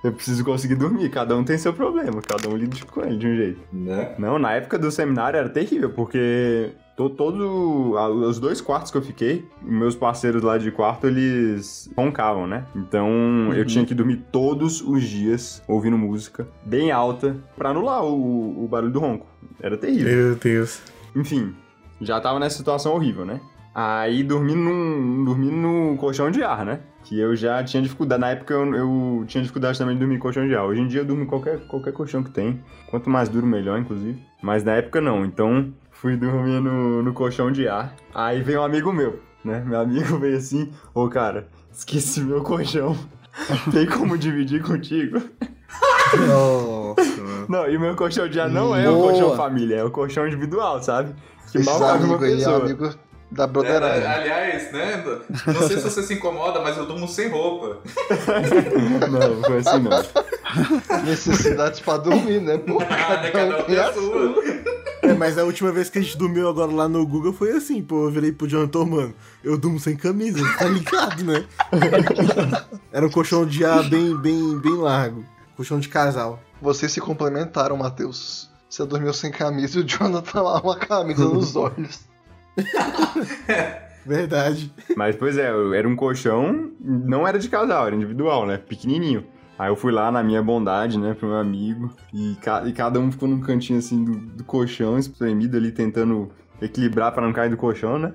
Eu preciso conseguir dormir, cada um tem seu problema, cada um lida com ele de um jeito. Né? Não, na época do seminário era terrível, porque to- todo, os dois quartos que eu fiquei, meus parceiros lá de quarto, eles roncavam, né? Então eu tinha que dormir todos os dias ouvindo música bem alta pra anular o, o barulho do ronco. Era terrível. Meu Deus. Enfim, já tava nessa situação horrível, né? Aí dormi num, dormi no colchão de ar, né? Que eu já tinha dificuldade. Na época eu, eu tinha dificuldade também de dormir em colchão de ar. Hoje em dia eu durmo em qualquer, qualquer colchão que tem. Quanto mais duro, melhor, inclusive. Mas na época não. Então fui dormir no, no colchão de ar. Aí veio um amigo meu, né? Meu amigo veio assim: Ô cara, esqueci meu colchão. [LAUGHS] Tem como dividir contigo? Nossa, mano. Não, e o meu colchão de ar não é o Boa. colchão família, é o colchão individual, sabe? Que Esse mal cabe uma amigo aí é um pessoa. amigo da É, broderagem. aliás, né? Não sei se você se incomoda, mas eu durmo sem roupa. Não, [LAUGHS] não foi assim não. Necessidades pra dormir, né, pô? [LAUGHS] Ah, né? Cada um tem a sua. É, mas a última vez que a gente dormiu agora lá no Google foi assim, pô. Eu virei pro Jonathan, mano. Eu durmo sem camisa, tá ligado, né? [LAUGHS] Era um colchão de ar bem, bem, bem largo. Colchão de casal. Vocês se complementaram, Matheus. Você dormiu sem camisa e o Jonathan lá uma camisa nos [LAUGHS] olhos. Verdade. Mas, pois é, eu- era um colchão, não era de casal, era individual, né? Pequenininho. Aí eu fui lá na minha bondade, né, pro meu amigo, e, ca- e cada um ficou num cantinho assim do, do colchão, espremido ali, tentando equilibrar pra não cair do colchão, né?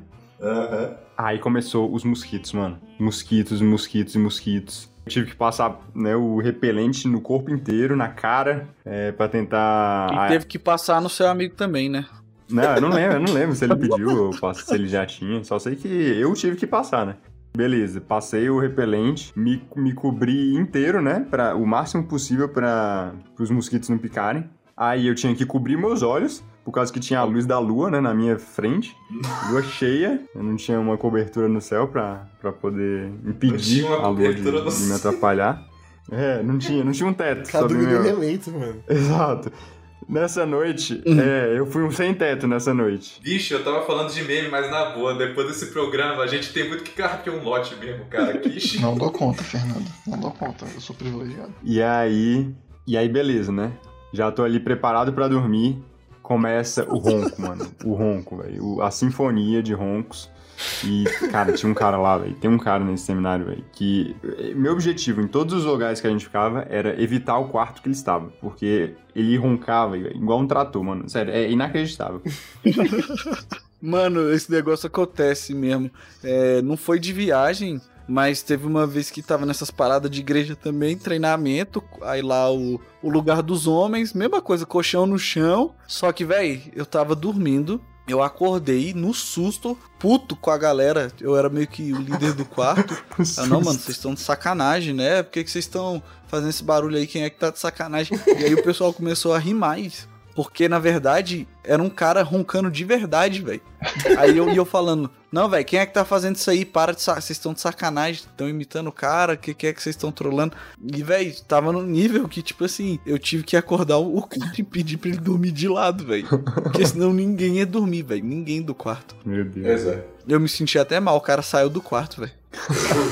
Aí começou os mosquitos, mano. Mosquitos, mosquitos e mosquitos. Eu tive que passar né, o repelente no corpo inteiro, na cara, é, pra tentar. E teve que passar no seu amigo também, né? Não, eu não lembro, eu não lembro se ele pediu ou se ele já tinha. Só sei que eu tive que passar, né? Beleza, passei o repelente, me, me cobri inteiro, né? Pra, o máximo possível para os mosquitos não picarem. Aí eu tinha que cobrir meus olhos, por causa que tinha a luz da lua, né, na minha frente. [LAUGHS] Lua cheia, eu não tinha uma cobertura no céu pra, pra poder impedir a lua de, de me atrapalhar. É, não tinha, não tinha um teto. Cada um meu- elemento, mano. [LAUGHS] Exato. Nessa noite, é, eu fui um sem teto nessa noite. Bicho, eu tava falando de meme, mas na boa, depois desse programa, a gente tem muito que carregar um lote mesmo, cara. Que [LAUGHS] Não dou conta, Fernando. Não dou conta. Eu sou privilegiado. E aí, e aí beleza, né? Já tô ali preparado pra dormir. Começa o ronco, mano. O ronco, velho. A sinfonia de roncos. E, cara, tinha um cara lá, velho. Tem um cara nesse seminário, velho, que. eh, Meu objetivo em todos os lugares que a gente ficava era evitar o quarto que ele estava. Porque ele roncava, velho, igual um trator, mano. Sério, é inacreditável. [LAUGHS] Mano, esse negócio acontece mesmo. É, não foi de viagem, mas teve uma vez que tava nessas paradas de igreja também, treinamento. Aí lá o, o lugar dos homens, mesma coisa, colchão no chão. Só que, véi, eu tava dormindo. Eu acordei no susto, puto com a galera. Eu era meio que o líder do quarto. [LAUGHS] Ah, não, mano, vocês estão de sacanagem, né? Por que que vocês estão fazendo esse barulho aí? Quem é que tá de sacanagem? E aí o pessoal começou a rir mais. Porque, na verdade, era um cara roncando de verdade, velho. Aí eu, e eu falando, não, velho, quem é que tá fazendo isso aí? Para de Vocês estão de sacanagem, estão imitando o cara, o que, que é que vocês estão trolando? E, velho, tava no nível que, tipo assim, eu tive que acordar o cara e pedir pra ele dormir de lado, velho. Porque senão ninguém ia dormir, velho. Ninguém do quarto. Meu Deus. É. Eu me senti até mal, o cara saiu do quarto, velho.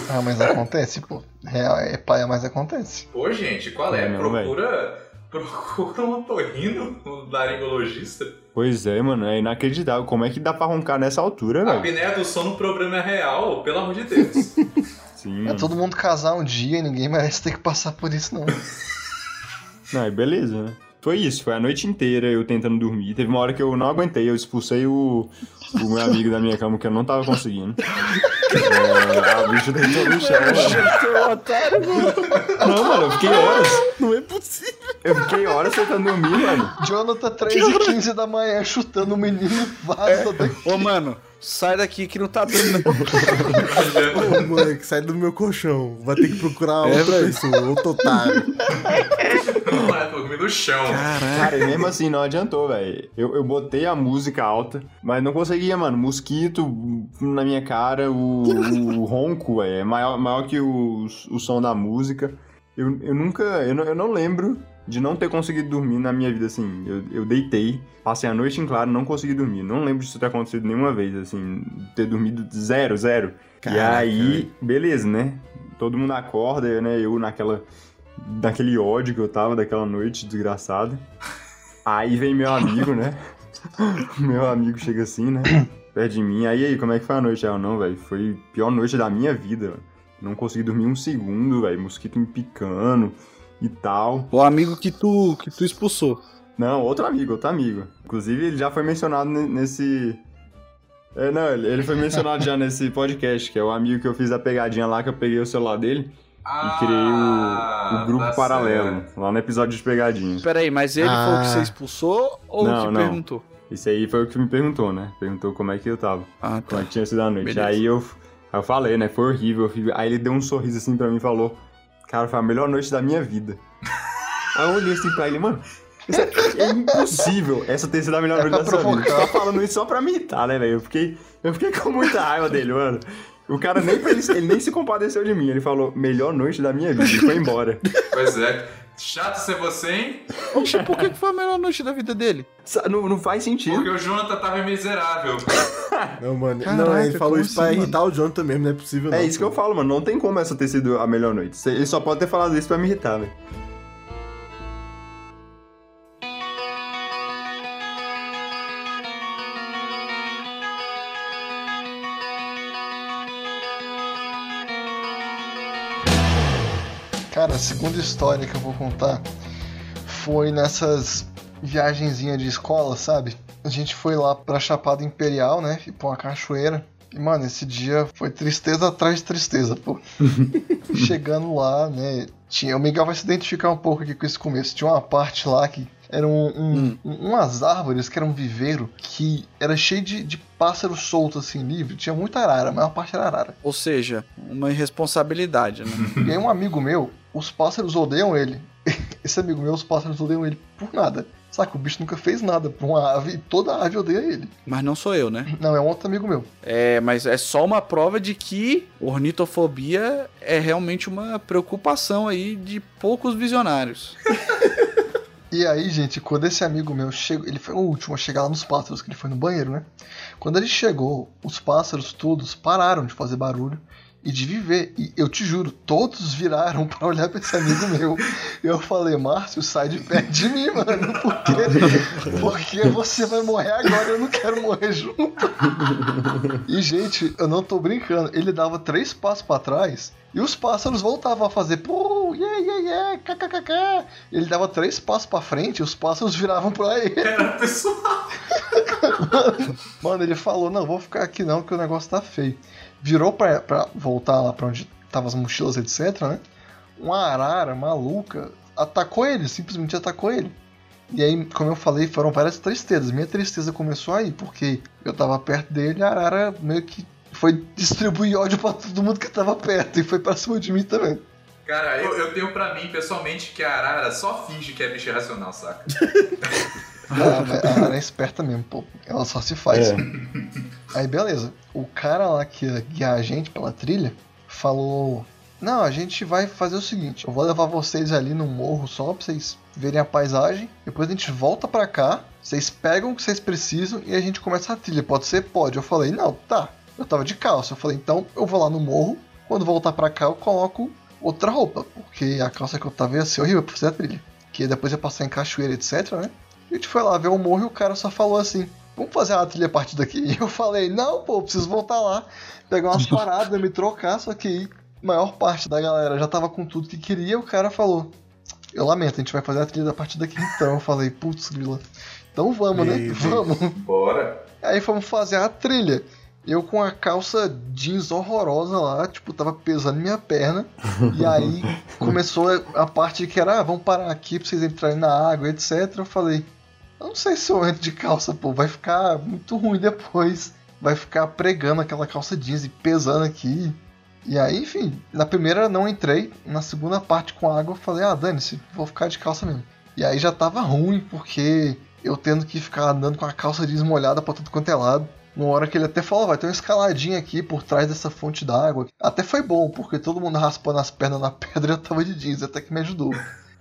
Ah, mas acontece, pô. Real é paia, mas acontece. Pô, gente, qual é? É, não, procura. Procura um otorrino, um laringologista. Pois é, mano, é inacreditável. Como é que dá pra roncar nessa altura, A velho? apneia do sono, o problema é real, pelo amor de Deus. [LAUGHS] Sim, É todo mundo casar um dia e ninguém merece ter que passar por isso, não. Não, e beleza, né? Foi isso, foi a noite inteira eu tentando dormir. Teve uma hora que eu não aguentei, eu expulsei o, o meu amigo da minha cama, que eu não tava conseguindo. É, a bicha deitou no chão, mano. otário, mano. Não, mano, eu fiquei horas. Não é possível. Eu fiquei horas tentando dormir, mano. Jonathan, 3 e 15 da manhã, chutando o menino, vaza daqui. Ô, mano, sai daqui que não tá dando. Ô, moleque, sai do meu colchão. Vai ter que procurar É, outra pessoa, outro otário. Vai, no chão. Cara, e mesmo assim não adiantou, velho. Eu, eu botei a música alta, mas não conseguia, mano. Mosquito na minha cara, o, o ronco, velho, é maior, maior que o, o som da música. Eu, eu nunca. Eu não, eu não lembro de não ter conseguido dormir na minha vida, assim. Eu, eu deitei, passei a noite em claro, não consegui dormir. Não lembro disso ter acontecido nenhuma vez, assim. Ter dormido zero, zero. e Caraca, aí, beleza, né? Todo mundo acorda, né? Eu naquela. Daquele ódio que eu tava daquela noite desgraçada. Aí vem meu amigo, né? [LAUGHS] meu amigo chega assim, né? [COUGHS] Perto de mim. Aí, aí, como é que foi a noite? Eu, não, velho. Foi a pior noite da minha vida. Não consegui dormir um segundo, velho. Mosquito me picando e tal. O amigo que tu, que tu expulsou. Não, outro amigo, outro amigo. Inclusive, ele já foi mencionado ne- nesse. É, não, ele ele foi mencionado já nesse podcast, que é o amigo que eu fiz a pegadinha lá, que eu peguei o celular dele e criei o, o grupo tá paralelo, certo. lá no episódio de pegadinhas. Pera aí, mas ele foi o que Ah. você expulsou ou Não, o que não. perguntou? Esse aí foi o que me perguntou, né? Perguntou como é que eu tava, Ah, como tá. é que tinha sido a noite. Beleza. Aí eu, eu falei, né? Foi horrível, horrível. Aí ele deu um sorriso assim pra mim e falou: Cara, foi a melhor noite da minha vida. [LAUGHS] aí eu olhei assim pra ele, mano. isso é, é impossível essa ter sido a melhor É noite da sua vida. Você tá falando isso só pra me irritar, né, velho? Eu fiquei, eu fiquei com muita raiva dele, mano. O cara nem, ele, ele nem se compadeceu de mim. Ele falou, melhor noite da minha vida. E foi embora. Pois é. Chato ser você, hein? Oxe, por que que foi a melhor noite da vida dele? Sa- Não, não faz sentido. Porque o Jonathan tava miserável. [LAUGHS] Não, mano. Caraca, não, ele falou isso pra assim, irritar o Jonathan mesmo, não é possível. não. É isso que eu falo, mano. Não tem como essa ter sido a melhor noite. Ele só pode ter falado isso pra me irritar, velho. Segunda história que eu vou contar foi nessas viagenzinhas de escola, sabe? A gente foi lá pra Chapada Imperial, né? E pra uma cachoeira. E, mano, esse dia foi tristeza atrás de tristeza, pô. [LAUGHS] Chegando lá, né? Tinha, o Miguel vai se identificar um pouco aqui com esse começo. Tinha uma parte lá que eram um, um- umas árvores que era um viveiro que era cheio de, de pássaros soltos assim, livre. Tinha muita arara, a maior parte era arara. Ou seja, uma irresponsabilidade, né? [LAUGHS] E aí um amigo meu, os pássaros odeiam ele. [LAUGHS] Esse amigo meu, os pássaros odeiam ele por nada. Saca, o bicho nunca fez nada pra uma ave e toda ave odeia ele. Mas não sou eu, né? [CLEARS THROAT] Não, é um outro amigo meu. É, mas é só uma prova de que ornitofobia é realmente uma preocupação aí de poucos visionários. [LAUGHS] E aí, gente, quando esse amigo meu chegou, ele foi o último a chegar lá nos pássaros, que ele foi no banheiro, né? Quando ele chegou, os pássaros todos pararam de fazer barulho e de viver. E eu te juro, todos viraram [LAUGHS] pra olhar pra esse amigo meu. E eu falei, Márcio, sai de perto de mim, mano, porque, porque você vai morrer agora, eu não quero morrer junto. E, gente, eu não tô brincando, ele dava três passos pra trás e os pássaros voltavam a fazer pô, yeah, yeah, yeah, kkkk. Ele dava três passos pra frente e os pássaros viravam pra ele. Era pessoal. [LAUGHS] Mano, ele falou: Não, vou ficar aqui não, que o negócio tá feio. Virou pra, pra voltar lá pra onde tava as mochilas, etc, né? Uma arara maluca atacou ele, simplesmente atacou ele. E aí, como eu falei, foram várias tristezas. Minha tristeza começou aí, porque eu tava perto dele e a arara meio que foi distribuir ódio pra todo mundo que tava perto e foi pra cima de mim também. Cara, eu, eu tenho pra mim, pessoalmente, que a Arara só finge que é bicho irracional, saca? Ah, a arara é esperta mesmo, pô. Ela só se faz. É. [LAUGHS] Aí beleza. O cara lá que ia guiar a gente pela trilha falou: Não, a gente vai fazer o seguinte: eu vou levar vocês ali no morro só pra vocês verem a paisagem. Depois a gente volta pra cá. Vocês pegam o que vocês precisam e a gente começa a trilha. Pode ser? Pode. Eu falei: Não, tá. Eu tava de calça. Eu falei: Então eu vou lá no morro. Quando voltar pra cá, eu coloco outra roupa. Porque a calça que eu tava ia ser horrível pra fazer a trilha. Que depois ia passar em cachoeira, etc, né? A gente foi lá ver o morro e o cara só falou assim: Vamos fazer uma trilha a partir daqui? E [LAUGHS] eu falei: Não, pô, preciso voltar lá, pegar umas [LAUGHS] paradas, me trocar. Só que aí, a maior parte da galera já tava com tudo que queria. O cara falou: Eu lamento, a gente vai fazer a trilha a partir daqui então. Eu falei: Putz, grila. Então vamos, né? Vamos. Bora. Aí fomos fazer a trilha. Eu com a calça jeans horrorosa lá, tipo, tava pesando minha perna. [LAUGHS] e aí começou a parte que era, ah, vamos parar aqui pra vocês entrarem na água, etc. Eu falei, eu não sei se eu entro de calça, pô, vai ficar muito ruim depois. Vai ficar pregando aquela calça jeans e pesando aqui. E aí, enfim, na primeira não entrei, na segunda parte com água eu falei, ah, dane-se, vou ficar de calça mesmo. E aí já tava ruim, porque eu tendo que ficar andando com a calça jeans molhada pra tudo quanto é lado. Uma hora que ele até falou, vai ter uma escaladinha aqui por trás dessa fonte d'água. Até foi bom, porque todo mundo raspando as pernas na [LAUGHS] pedra eu tava de jeans, até que me ajudou.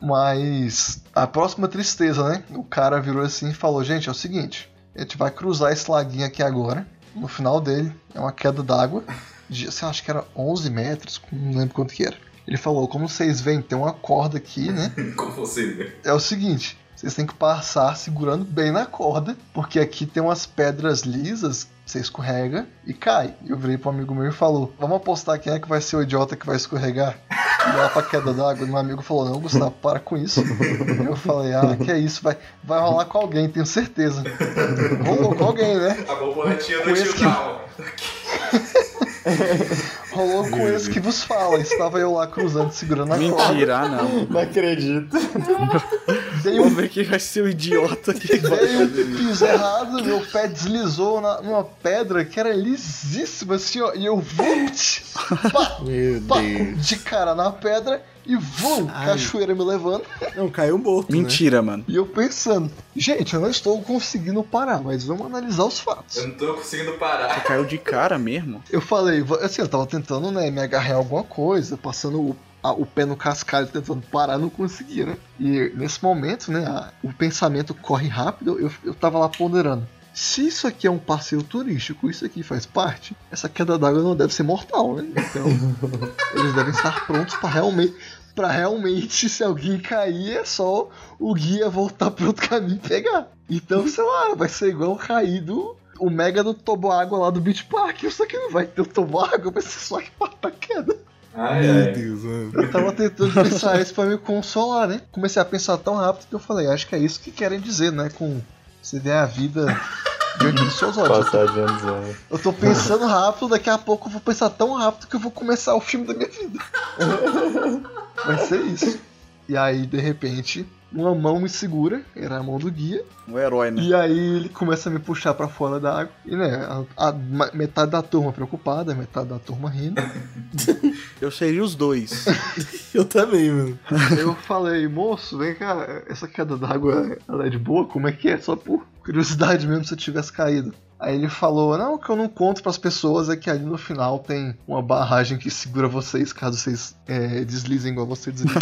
Mas a próxima tristeza, né? O cara virou assim e falou: Gente, é o seguinte, a gente vai cruzar esse laguinho aqui agora. No final dele é uma queda d'água. De, você acha que era 11 metros? Não lembro quanto que era. Ele falou: Como vocês veem, tem uma corda aqui, né? [LAUGHS] Como você vê. É o seguinte: vocês têm que passar segurando bem na corda, porque aqui tem umas pedras lisas, você escorrega e cai. E eu virei pro amigo meu e falou: Vamos apostar quem é que vai ser o idiota que vai escorregar? E lá pra queda d'água. Meu amigo falou: Não, Gustavo, para com isso. Eu falei: Ah, que é isso, vai, vai rolar com alguém, tenho certeza. Rolou com alguém, né? A borboletinha do tio que-. [LAUGHS] Rolou com esse que vos fala. Estava eu lá cruzando, segurando a corda. Mentira, ah, não. Não acredito. Dei um Vamos ver quem vai ser o idiota que vai um piso errado, meu pé deslizou na, numa pedra que era lisíssima assim, ó, e eu pá, Meu pá, Deus. de cara na pedra e vum, Ai. cachoeira me levando. Não, caiu morto. Né? Mentira, mano. E eu pensando, gente, eu não estou conseguindo parar, mas vamos analisar os fatos. Eu não tô conseguindo parar. Caiu de cara mesmo. Eu falei, assim, eu tava tentando, né, me agarrar em alguma coisa, passando o, a- o pé no cascalho, tentando parar, não conseguia, né? E nesse momento, né, a- o pensamento corre rápido, eu, eu tava lá ponderando. Se isso aqui é um passeio turístico, isso aqui faz parte, essa queda d'água não deve ser mortal, né? Então, [LAUGHS] eles devem estar prontos para realmente, para realmente, se alguém cair, é só o guia voltar pro outro caminho e pegar. Então, sei lá, vai ser igual cair do o mega do toboágua lá do Beach Park. Só que não vai ter o toboágua, vai ser só que pata queda. Ai, Meu ai. Deus, mano. Eu tava tentando pensar isso pra me consolar, né? Comecei a pensar tão rápido que eu falei, acho que é isso que querem dizer, né? Com você ver a vida seus olhos. Passar de anos, né? Eu tô pensando rápido, daqui a pouco eu vou pensar tão rápido que eu vou começar o filme da minha vida. [LAUGHS] Vai ser isso. E aí, de repente, uma mão me segura, era a mão do guia, O herói, né? e aí ele começa a me puxar pra fora da água. E né, a, a metade da turma preocupada, metade da turma rindo. [LAUGHS] Eu seria os dois. [LAUGHS] Eu também, mano. Eu falei, moço, vem cá, essa queda d'água ela é de boa? Como é que é? Só por curiosidade mesmo se eu tivesse caído. Aí ele falou, não, o que eu não conto pras pessoas é que ali no final tem uma barragem que segura vocês caso vocês é, deslizem igual você desliza.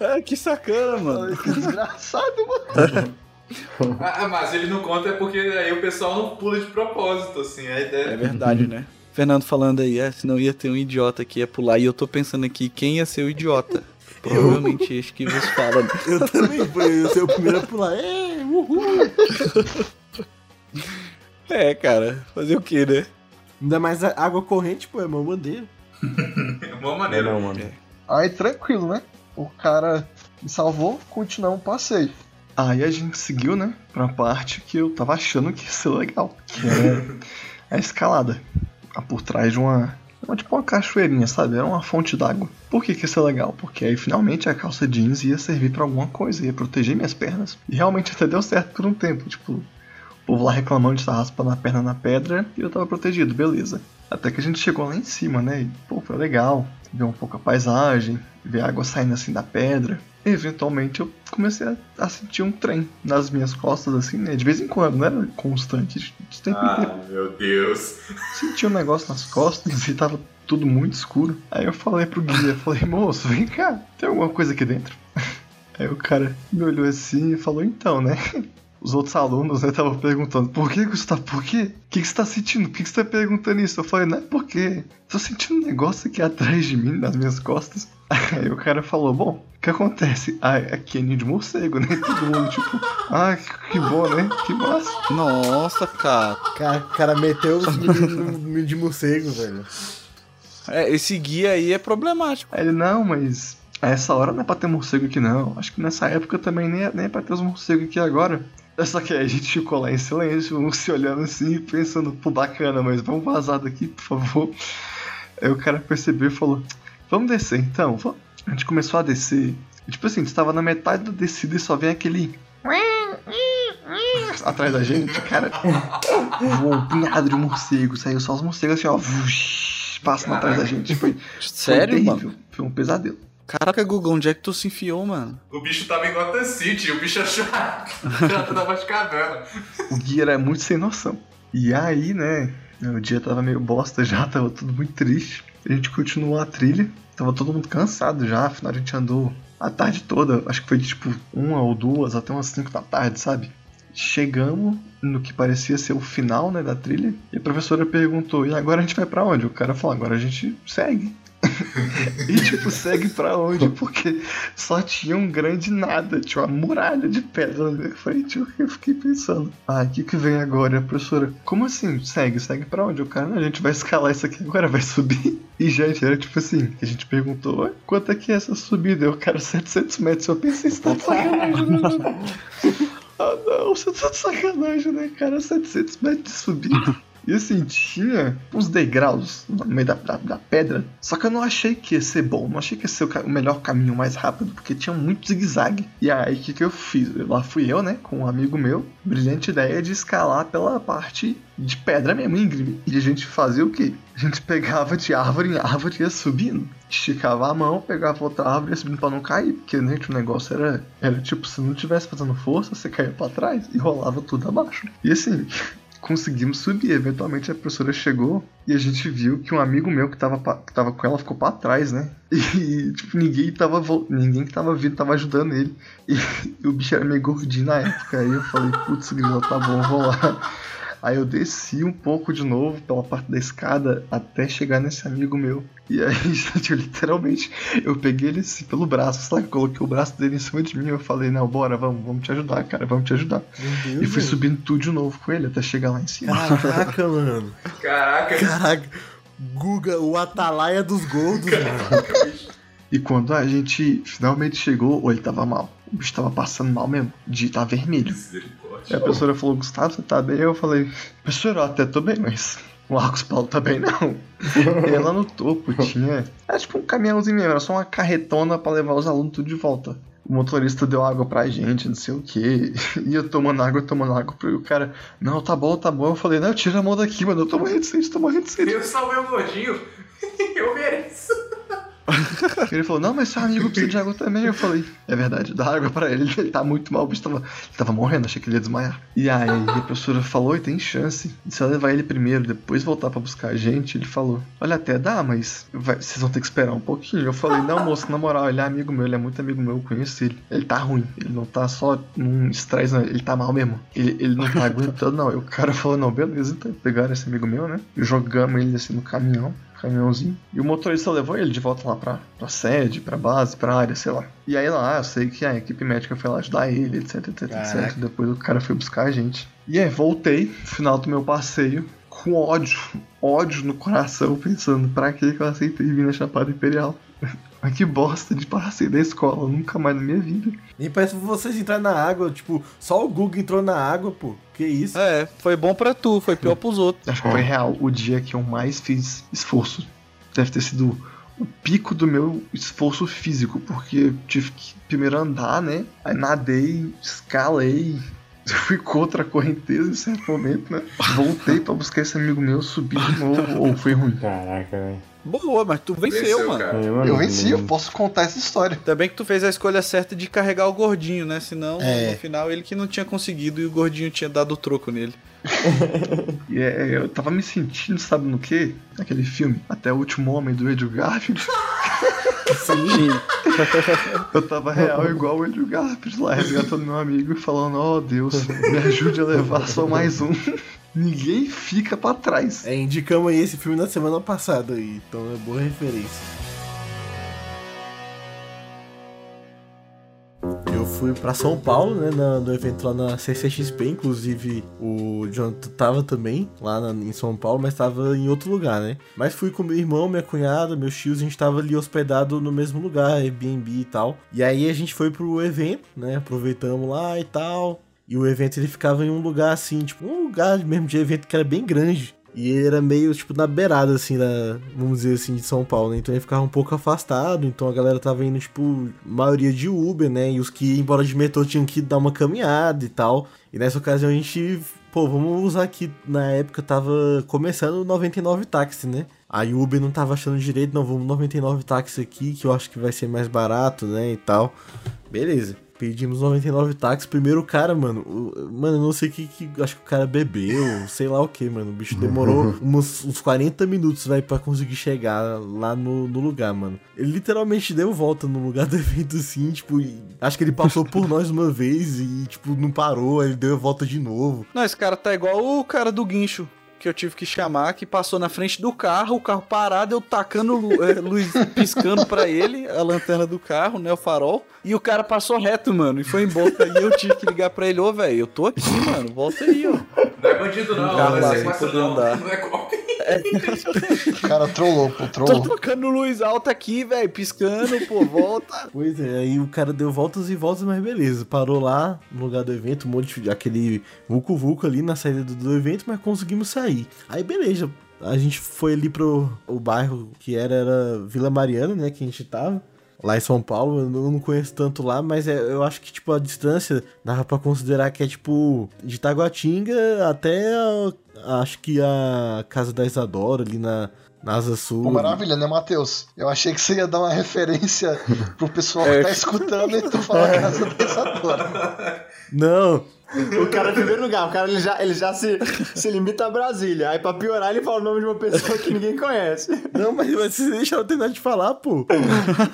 Ah, [LAUGHS] que sacana, Eu mano. que desgraçado, mano. [LAUGHS] Ah, mas ele não conta é porque aí o pessoal não pula de propósito, assim. A É ideia verdade, né? Fernando falando aí, é, senão ia ter um idiota que ia pular. E eu tô pensando aqui, quem ia ser o idiota? Provavelmente este que vos fala. Eu também, ser o primeiro a pular. É, [LAUGHS] uhul. [LAUGHS] É, cara, fazer o quê, né? Ainda mais água corrente, pô, é uma bandeira. [LAUGHS] é uma maneira. não, mano. Aí tranquilo, né? O cara me salvou, continuamos o passeio. Aí a gente seguiu, né? Pra parte que eu tava achando que ia ser legal. Que é [LAUGHS] a escalada. A por trás de uma. Uma tipo uma cachoeirinha, sabe? Era uma fonte d'água. Por que, que ia ser legal? Porque aí finalmente a calça jeans ia servir pra alguma coisa, ia proteger minhas pernas. E realmente até deu certo por um tempo. Tipo, o povo lá reclamando de estar raspando a perna na pedra e eu tava protegido, beleza. Até que a gente chegou lá em cima, né? E, pô, foi legal. Ver um pouco a paisagem, ver a água saindo assim da pedra. Eventualmente eu comecei a, a sentir um trem nas minhas costas, assim, né? De vez em quando, não era constante. De tempo em tempo. Ah, meu Deus. Senti um negócio nas costas e tava tudo muito escuro. Aí eu falei pro guia, [LAUGHS] falei, moço, vem cá, tem alguma coisa aqui dentro? [LAUGHS] Aí o cara me olhou assim e falou, então, né? Os outros alunos, né, estavam perguntando, por que, Gustavo, por quê? O que, que você tá sentindo? Por que, que você tá perguntando isso? Eu falei, não é porque tô sentindo um negócio aqui atrás de mim, nas minhas costas. [LAUGHS] Aí o cara falou, bom, o que acontece? Ah, aqui é ninho de morcego, né? Todo mundo, tipo, ah, que, que bom, né? Que massa. Nossa, cara. Cara, o cara meteu os [LAUGHS] meninos no de morcego, velho. É, esse guia aí é problemático. Aí ele, não, mas a essa hora não é pra ter morcego aqui não. Acho que nessa época também nem é, nem é pra ter os morcegos aqui agora. [LAUGHS] Só que a gente ficou lá em silêncio, um se olhando assim, pensando, pô, bacana, mas vamos vazar daqui, por favor. Aí o cara percebeu e falou, vamos descer então. A gente começou a descer. E, tipo assim, estava na metade da descida e só vem aquele. [LAUGHS] Atrás da gente, cara. [LAUGHS] Voou um punhado de morcego, saiu só os morcegos assim, ó. Passando atrás da gente. Foi, Sério, foi mano? terrível. Foi um pesadelo. Caraca, Guga, onde é que tu se enfiou, mano? O bicho tava em Gotham City, o bicho achou já tava de caverna. O guia era muito sem noção. E aí, né, o dia tava meio bosta já, tava tudo muito triste. A gente continuou a trilha, tava todo mundo cansado já, afinal a gente andou a tarde toda, acho que foi tipo uma ou duas, até umas cinco da tarde, sabe? Chegamos no que parecia ser o final, né, da trilha, e a professora perguntou, e agora a gente vai pra onde? O cara falou, agora a gente segue. [LAUGHS] e tipo, segue pra onde? Porque só tinha um grande nada, tinha uma muralha de pedra na minha frente. Eu fiquei pensando, ah, o que que vem agora? Professora, como assim? Segue, segue pra onde? O cara, a gente vai escalar isso aqui agora, vai subir. [LAUGHS] E, gente, era tipo assim, a gente perguntou, quanto é que é essa subida? Eu quero 700 metros. Eu pensei, você tá de sacanagem, né? [LAUGHS] Ah, não, você tá de sacanagem, né, cara? 700 metros de subida. E assim, tinha uns degraus no meio da, da, da, pedra. Só que eu não achei que ia ser bom. Não achei que ia ser o, o melhor caminho mais rápido. Porque tinha muito zigue-zague. E aí, o que, que eu fiz? Lá fui eu, né? Com um amigo meu. Brilhante ideia de escalar pela parte de pedra mesmo, íngreme. E a gente fazia o quê? A gente pegava de árvore em árvore e ia subindo. Esticava a mão, pegava outra árvore e ia subindo pra não cair. Porque, gente, o negócio era, era tipo, se não tivesse fazendo força, você caía pra trás e rolava tudo abaixo. E assim, conseguimos subir. Eventualmente a professora chegou e a gente viu que um amigo meu que tava, que tava com ela ficou pra trás, né? [LAUGHS] E, tipo, ninguém tava, ninguém que tava vindo tava ajudando ele. E [LAUGHS] o bicho era meio gordinho na época. Aí eu falei, putz, grilo, tá bom, vou lá. Aí eu desci um pouco de novo pela parte da escada até chegar nesse amigo meu. E aí, [LAUGHS] gente, eu, literalmente, eu peguei ele assim pelo braço, sabe? Coloquei o braço dele em cima de mim. Eu falei, não, bora, vamos, vamos te ajudar, cara, vamos te ajudar. Deus, e fui subindo tudo de novo com ele até chegar lá em cima. Caraca, mano. Caraca. Caraca. Guga, o atalaia dos gordos, [LAUGHS] mano. E quando a gente finalmente chegou, ou ele tava mal. O bicho tava passando mal mesmo, de tá vermelho. E a professora falou, Gustavo, você tá bem? Eu falei, professora, eu até tô bem, mas o Marcos Paulo tá bem não. e lá no topo tinha. Era tipo um caminhãozinho mesmo, era só uma carretona pra levar os alunos tudo de volta. O motorista deu água pra gente, não sei o que. E eu tomando água, tomando água. E o cara, não, tá bom, tá bom. Eu falei, não, tira a mão daqui, mano. Eu tô morrendo de sede, tô morrendo de sede. Eu salvei o gordinho. [LAUGHS] eu mereço. [LAUGHS] Ele falou, não, mas seu amigo precisa de água também. Eu falei, é verdade, dá água pra ele, ele tá muito mal, o bicho tava, tava morrendo, achei que ele ia desmaiar. E aí a professora falou, e tem chance. Se eu levar ele primeiro, depois voltar pra buscar a gente, ele falou, olha, até dá, mas vai, vocês vão ter que esperar um pouquinho. Eu falei, não, moço, na moral, ele é amigo meu, ele é muito amigo meu, eu conheço ele. Ele tá ruim, ele não tá só num estresse, não, ele tá mal mesmo. Ele, ele não tá aguentando, não. E o cara falou, não, beleza, então pegaram esse amigo meu, né? Jogamos ele assim no caminhão caminhãozinho. E o motorista levou ele de volta lá pra, pra sede, pra base, pra área, sei lá. E aí lá, eu sei que a equipe médica foi lá ajudar ele, etc, etc, Caraca. etc. Depois o cara foi buscar a gente. E aí, voltei, no final do meu passeio, com ódio, ódio no coração, pensando, pra que que eu aceitei vir na Chapada Imperial? Mas que bosta de passeio da escola, nunca mais na minha vida. Nem parece vocês entrarem na água, tipo, só o Guga entrou na água, pô. Que isso? É, foi bom pra tu, foi pior pros outros. Acho que foi real o dia que eu mais fiz esforço. Deve ter sido o pico do meu esforço físico, porque eu tive que primeiro andar, né? Aí nadei, escalei, [LAUGHS] fui contra a correnteza em certo momento, né? Voltei pra buscar esse amigo meu, subi de novo, ou foi ruim. Caraca, velho. Boa, mas tu venceu, Venceu, mano. É, mano, Eu venci, eu posso contar essa história. Ainda bem que tu fez a escolha certa de carregar o gordinho, né? Senão, É. no final, ele que não tinha conseguido e o gordinho tinha dado o troco nele. [LAUGHS] E é, eu tava me sentindo, sabe no quê? Naquele filme, Até o Último Homem, do Andrew Garfield. Sim. [LAUGHS] Eu tava real igual o Andrew Garfield lá, resgatando meu amigo e falando, ó Deus, me ajude a levar só mais um. Ninguém fica pra trás. É, indicamos aí esse filme na semana passada aí, então é boa referência. Eu fui pra São Paulo, né, na- no evento lá na CCXP, inclusive o Jonathan tava também lá na- em São Paulo, mas tava em outro lugar, né? Mas fui com meu irmão, minha cunhada, meus tios, a gente tava ali hospedado no mesmo lugar, Airbnb e tal. E aí a gente foi pro evento, né, aproveitamos lá e tal. E o evento ele ficava em um lugar assim, tipo, um lugar mesmo de evento que era bem grande. E ele era meio, tipo, na beirada, assim, da, vamos dizer assim, de São Paulo, né? Então ele ficava um pouco afastado, então a galera tava indo, tipo, maioria de Uber, né? E os que embora de metrô tinham que dar uma caminhada e tal. E nessa ocasião a gente, pô, vamos usar aqui, na época tava começando o 99 táxi, né? Aí o Uber não tava achando direito, não, vamos 99 táxi aqui, que eu acho que vai ser mais barato, né, e tal. Beleza. Pedimos 99 táxis. Primeiro o cara, mano. O, mano, não sei o que, que. Acho que o cara bebeu, sei lá o que, mano. O bicho demorou [LAUGHS] uns, uns 40 minutos, vai, pra conseguir chegar lá no, no lugar, mano. Ele literalmente deu volta no lugar [LAUGHS] do evento, assim, tipo. Acho que ele passou por [LAUGHS] nós uma vez e, tipo, não parou, ele deu a volta de novo. Não, esse cara tá igual o cara do guincho que eu tive que chamar, que passou na frente do carro, o carro parado, eu tacando lu é, luz piscando para ele, a lanterna do carro, né, o farol, e o cara passou reto, mano, e foi embora, e eu tive que ligar pra ele, ô, velho, eu tô aqui, mano, volta aí, ó. Não é bandido não, Cara, não lá, é sequestro não, andar. não é golpe. O cara trollou, pô, Tô trollou. tocando luz alta aqui, velho, piscando, pô, volta. Pois é, aí o cara deu voltas e voltas, mas beleza. Parou lá no lugar do evento, um monte de aquele vulco vulco ali na saída do, do evento, mas conseguimos sair. Aí beleza, a gente foi ali pro o bairro que era, era Vila Mariana, né, que a gente tava. Lá em São Paulo, eu não conheço tanto lá, mas é- eu acho que, tipo, a distância dava pra considerar que é, tipo, de Taguatinga até, a- acho que a Casa da Isadora, ali na, na Asa Sul. Pô, maravilha, né, Matheus? Eu achei que você ia dar uma referência pro pessoal que tá escutando e tu falar casa pensadora. Não, O cara, em primeiro lugar, o cara ele já, ele já se, se limita a Brasília. Aí pra piorar, ele fala o nome de uma pessoa que ninguém conhece. Não, mas vocês deixaram eu terminar de falar, pô.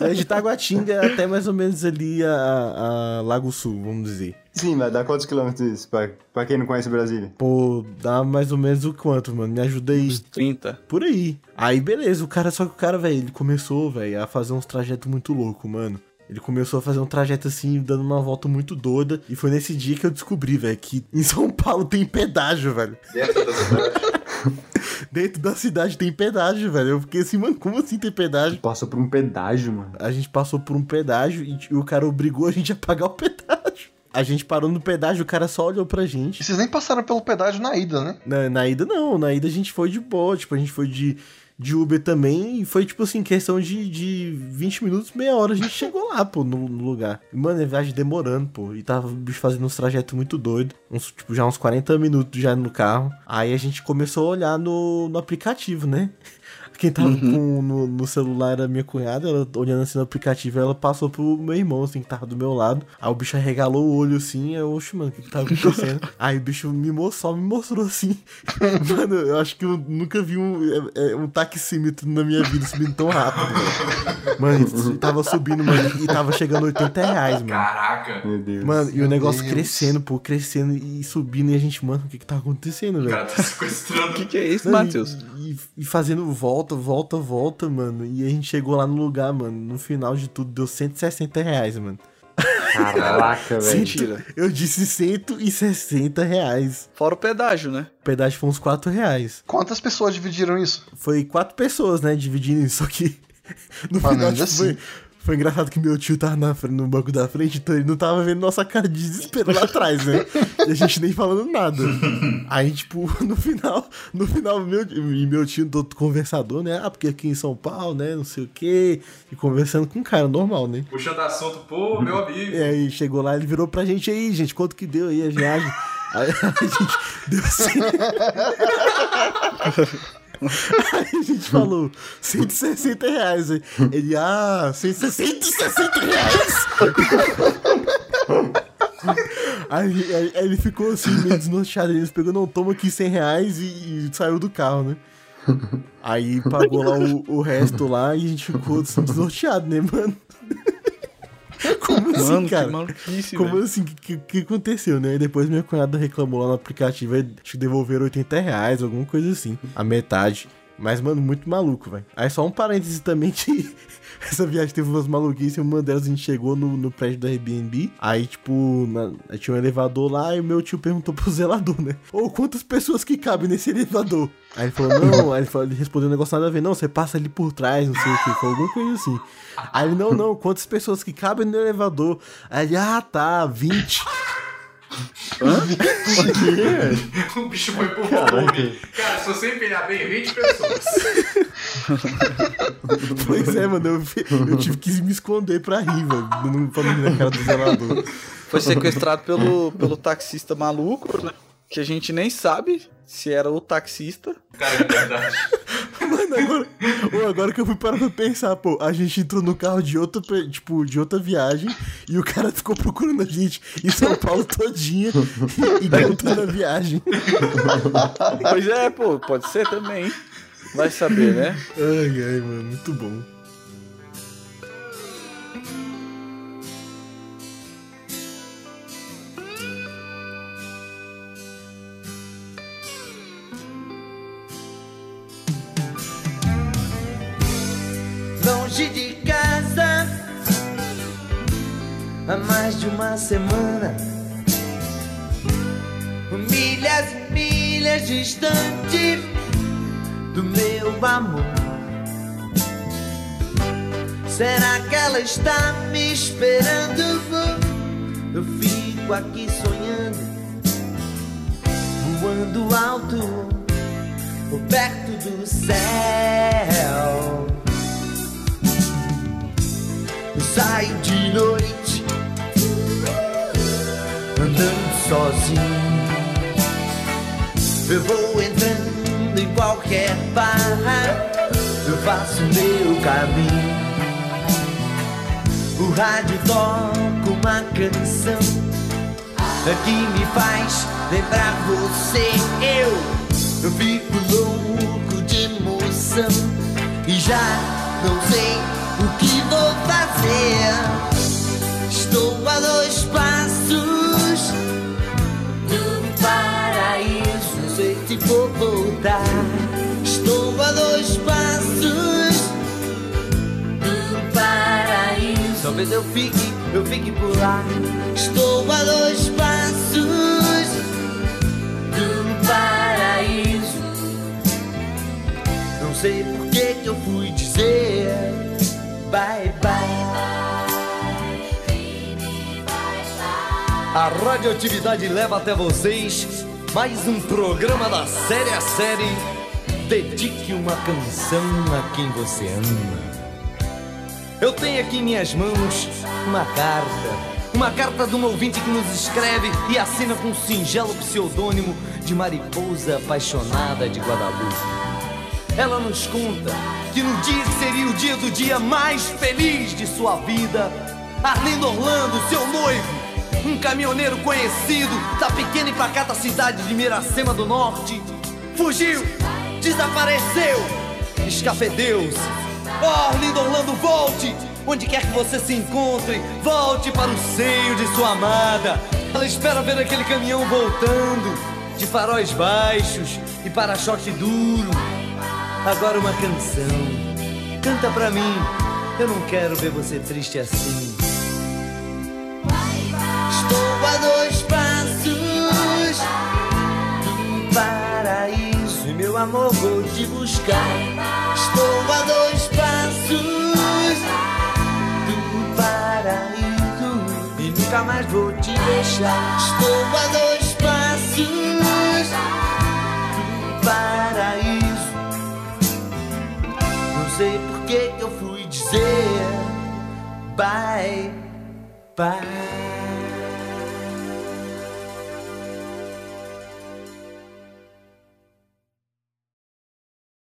É de Taguatinga até mais ou menos ali a, a Lago Sul, vamos dizer. Sim, mas dá quantos quilômetros isso, pra, pra quem não conhece Brasília? Pô, dá mais ou menos o quanto, mano? Me ajuda aí. 30. Por aí. Aí, beleza, o cara, só que o cara, velho, ele começou, velho, a fazer uns trajetos muito loucos, mano. Ele começou a fazer um trajeto assim, dando uma volta muito doida. E foi nesse dia que eu descobri, velho, que em São Paulo tem pedágio, velho. Dentro da cidade. [LAUGHS] Dentro da cidade tem pedágio, velho. Eu fiquei assim, mano, como assim tem pedágio? Passou por um pedágio, mano. A gente passou por um pedágio e, e o cara obrigou a gente a pagar o pedágio. A gente parou no pedágio, o cara só olhou pra E gente. vocês nem passaram pelo pedágio na ida, né? Na, na ida, não. Na ida a gente foi de boa. Tipo, a gente foi de, de Uber também. E foi, tipo assim, questão de, de 20 minutos, meia hora. A gente chegou lá, pô, no, no lugar. Mano, a viagem demorando, pô. E tava o bicho fazendo uns trajetos muito doidos. Uns, tipo, já uns 40 minutos já no carro. Aí a gente começou a olhar no, no aplicativo, né? Quem tava com, no, no celular era minha cunhada, ela olhando assim no aplicativo, ela passou pro meu irmão, assim, que tava do meu lado. Aí o bicho arregalou o olho assim, eu, oxe, mano, o que que tava acontecendo? [LAUGHS] Aí o bicho me mostrou, só me mostrou assim. [LAUGHS] Mano, eu acho que eu nunca vi um, é, é, um taxímetro na minha vida subindo tão rápido. Mano, ele tava subindo, mano, e tava chegando a 80 reais, mano. Caraca. Meu Deus. Mano, e o negócio Deus. crescendo, pô, crescendo e subindo, e a gente, mano, o que que tá acontecendo, O velho? cara tá sequestrando. [LAUGHS] O que, que é isso, Matheus? E, e- e fazendo volta, volta, volta, mano. E a gente chegou lá no lugar, mano. No final de tudo, deu 160 reais, mano. Caraca, [LAUGHS] velho. Mentira. Eu disse 160 reais. Fora o pedágio, né? O pedágio foi uns 4 reais. Quantas pessoas dividiram isso? Foi quatro pessoas, né, dividindo isso. Só que [LAUGHS] no final ainda tipo, assim. foi engraçado que meu tio tava na no banco da frente, então ele não tava vendo nossa cara de desespero lá atrás, né? E a gente nem falando nada. [LAUGHS] Aí, tipo, [LAUGHS] no final, no final, meu, e meu tio todo conversador, né? Ah, porque aqui em São Paulo, né? Não sei o quê. E conversando com um cara normal, né? Puxando assunto, pô, meu amigo. E aí chegou lá, ele virou pra gente aí, gente, quanto que deu aí a viagem? Aí [LAUGHS] a gente deu assim. Aí a gente falou, 160 reais. Ele, ah, 160, 160 reais! Aí, aí- aí ele ficou assim, meio desnorteado. Ele pegou, não, toma aqui 100 reais e, e saiu do carro, né? Aí pagou lá o, o resto lá e a gente ficou assim, desnorteado, né, mano? [LAUGHS] Como assim, Mano, cara? que maluquice, Como velho. assim? O que, que, aconteceu, né? Aí depois minha cunhada reclamou lá no aplicativo, acho que devolveram 80 reais, alguma coisa assim. A metade. Mas, mano, muito maluco, velho. Aí só um parêntese também que [LAUGHS] essa viagem teve umas maluquices. Uma delas a gente chegou no, no prédio da Airbnb. Aí, tipo, na- tinha um elevador lá e o meu tio perguntou pro [LAUGHS] zelador, né? Ô, quantas pessoas que cabem nesse elevador? Aí ele falou, não, aí ele, falou, ele respondeu um negócio nada a ver, não, você passa ali por trás, não sei o que, foi alguma coisa assim. Aí ele, não, não, quantas pessoas que cabem no elevador? Aí ele, ah, tá, 20. [LAUGHS] o bicho foi pro volume. Cara, se você empenhar bem, 20 pessoas. [LAUGHS] Pois é, mano, eu, eu tive que me esconder pra rir, velho. Não pra não na cara do zelador. Foi sequestrado pelo, pelo taxista maluco, né? Que a gente nem sabe se era o taxista. Cara, de verdade. [LAUGHS] Mano, agora, ô, agora que eu fui parar pra pensar, pô, a gente entrou no carro de outra, tipo, de outra viagem e o cara ficou procurando a gente em São Paulo todinha e, e voltando a viagem. Pois é, pô, pode ser também. Vai saber, né? Ai, ai, mano, muito bom. longe de casa há mais de uma semana. Milhas e milhas distante do meu amor. Será que ela está me esperando? Eu fico aqui sonhando, voando alto, perto do céu. Eu saio de noite andando sozinho. Eu vou entrando em qualquer bar, eu faço meu caminho. O rádio toca uma canção que me faz lembrar você. Eu, eu fico louco de emoção e já não sei o que vou fazer. Estou a dois passos do paraíso. Não sei se vou Estou a dois passos do paraíso. Talvez eu fique, eu fique por lá. Estou a dois passos do paraíso. Não sei por que que eu fui dizer bye bye. A radioatividade leva até vocês mais um programa da série a série. Dedique uma canção a quem você ama. Eu tenho aqui em minhas mãos uma carta. Uma carta de um ouvinte que nos escreve e assina com um singelo pseudônimo de Mariposa Apaixonada de Guadalupe. Ela nos conta que no dia que seria o dia do dia mais feliz de sua vida, Arlindo Orlando, seu noivo, um caminhoneiro conhecido da pequena e pacata cidade de Miracema do Norte, fugiu, desapareceu, escafedeu-se. Oh, Arlindo Orlando, volte! Onde quer que você se encontre, volte para o seio de sua amada. Ela espera ver aquele caminhão voltando, de faróis baixos e para-choque duro. Agora uma canção. Canta pra mim. Eu não quero ver você triste assim. Amor vou te buscar. Estou a dois passos do paraíso e nunca mais vou te deixar. Estou a dois passos do paraíso. Não sei por que eu fui dizer bye bye.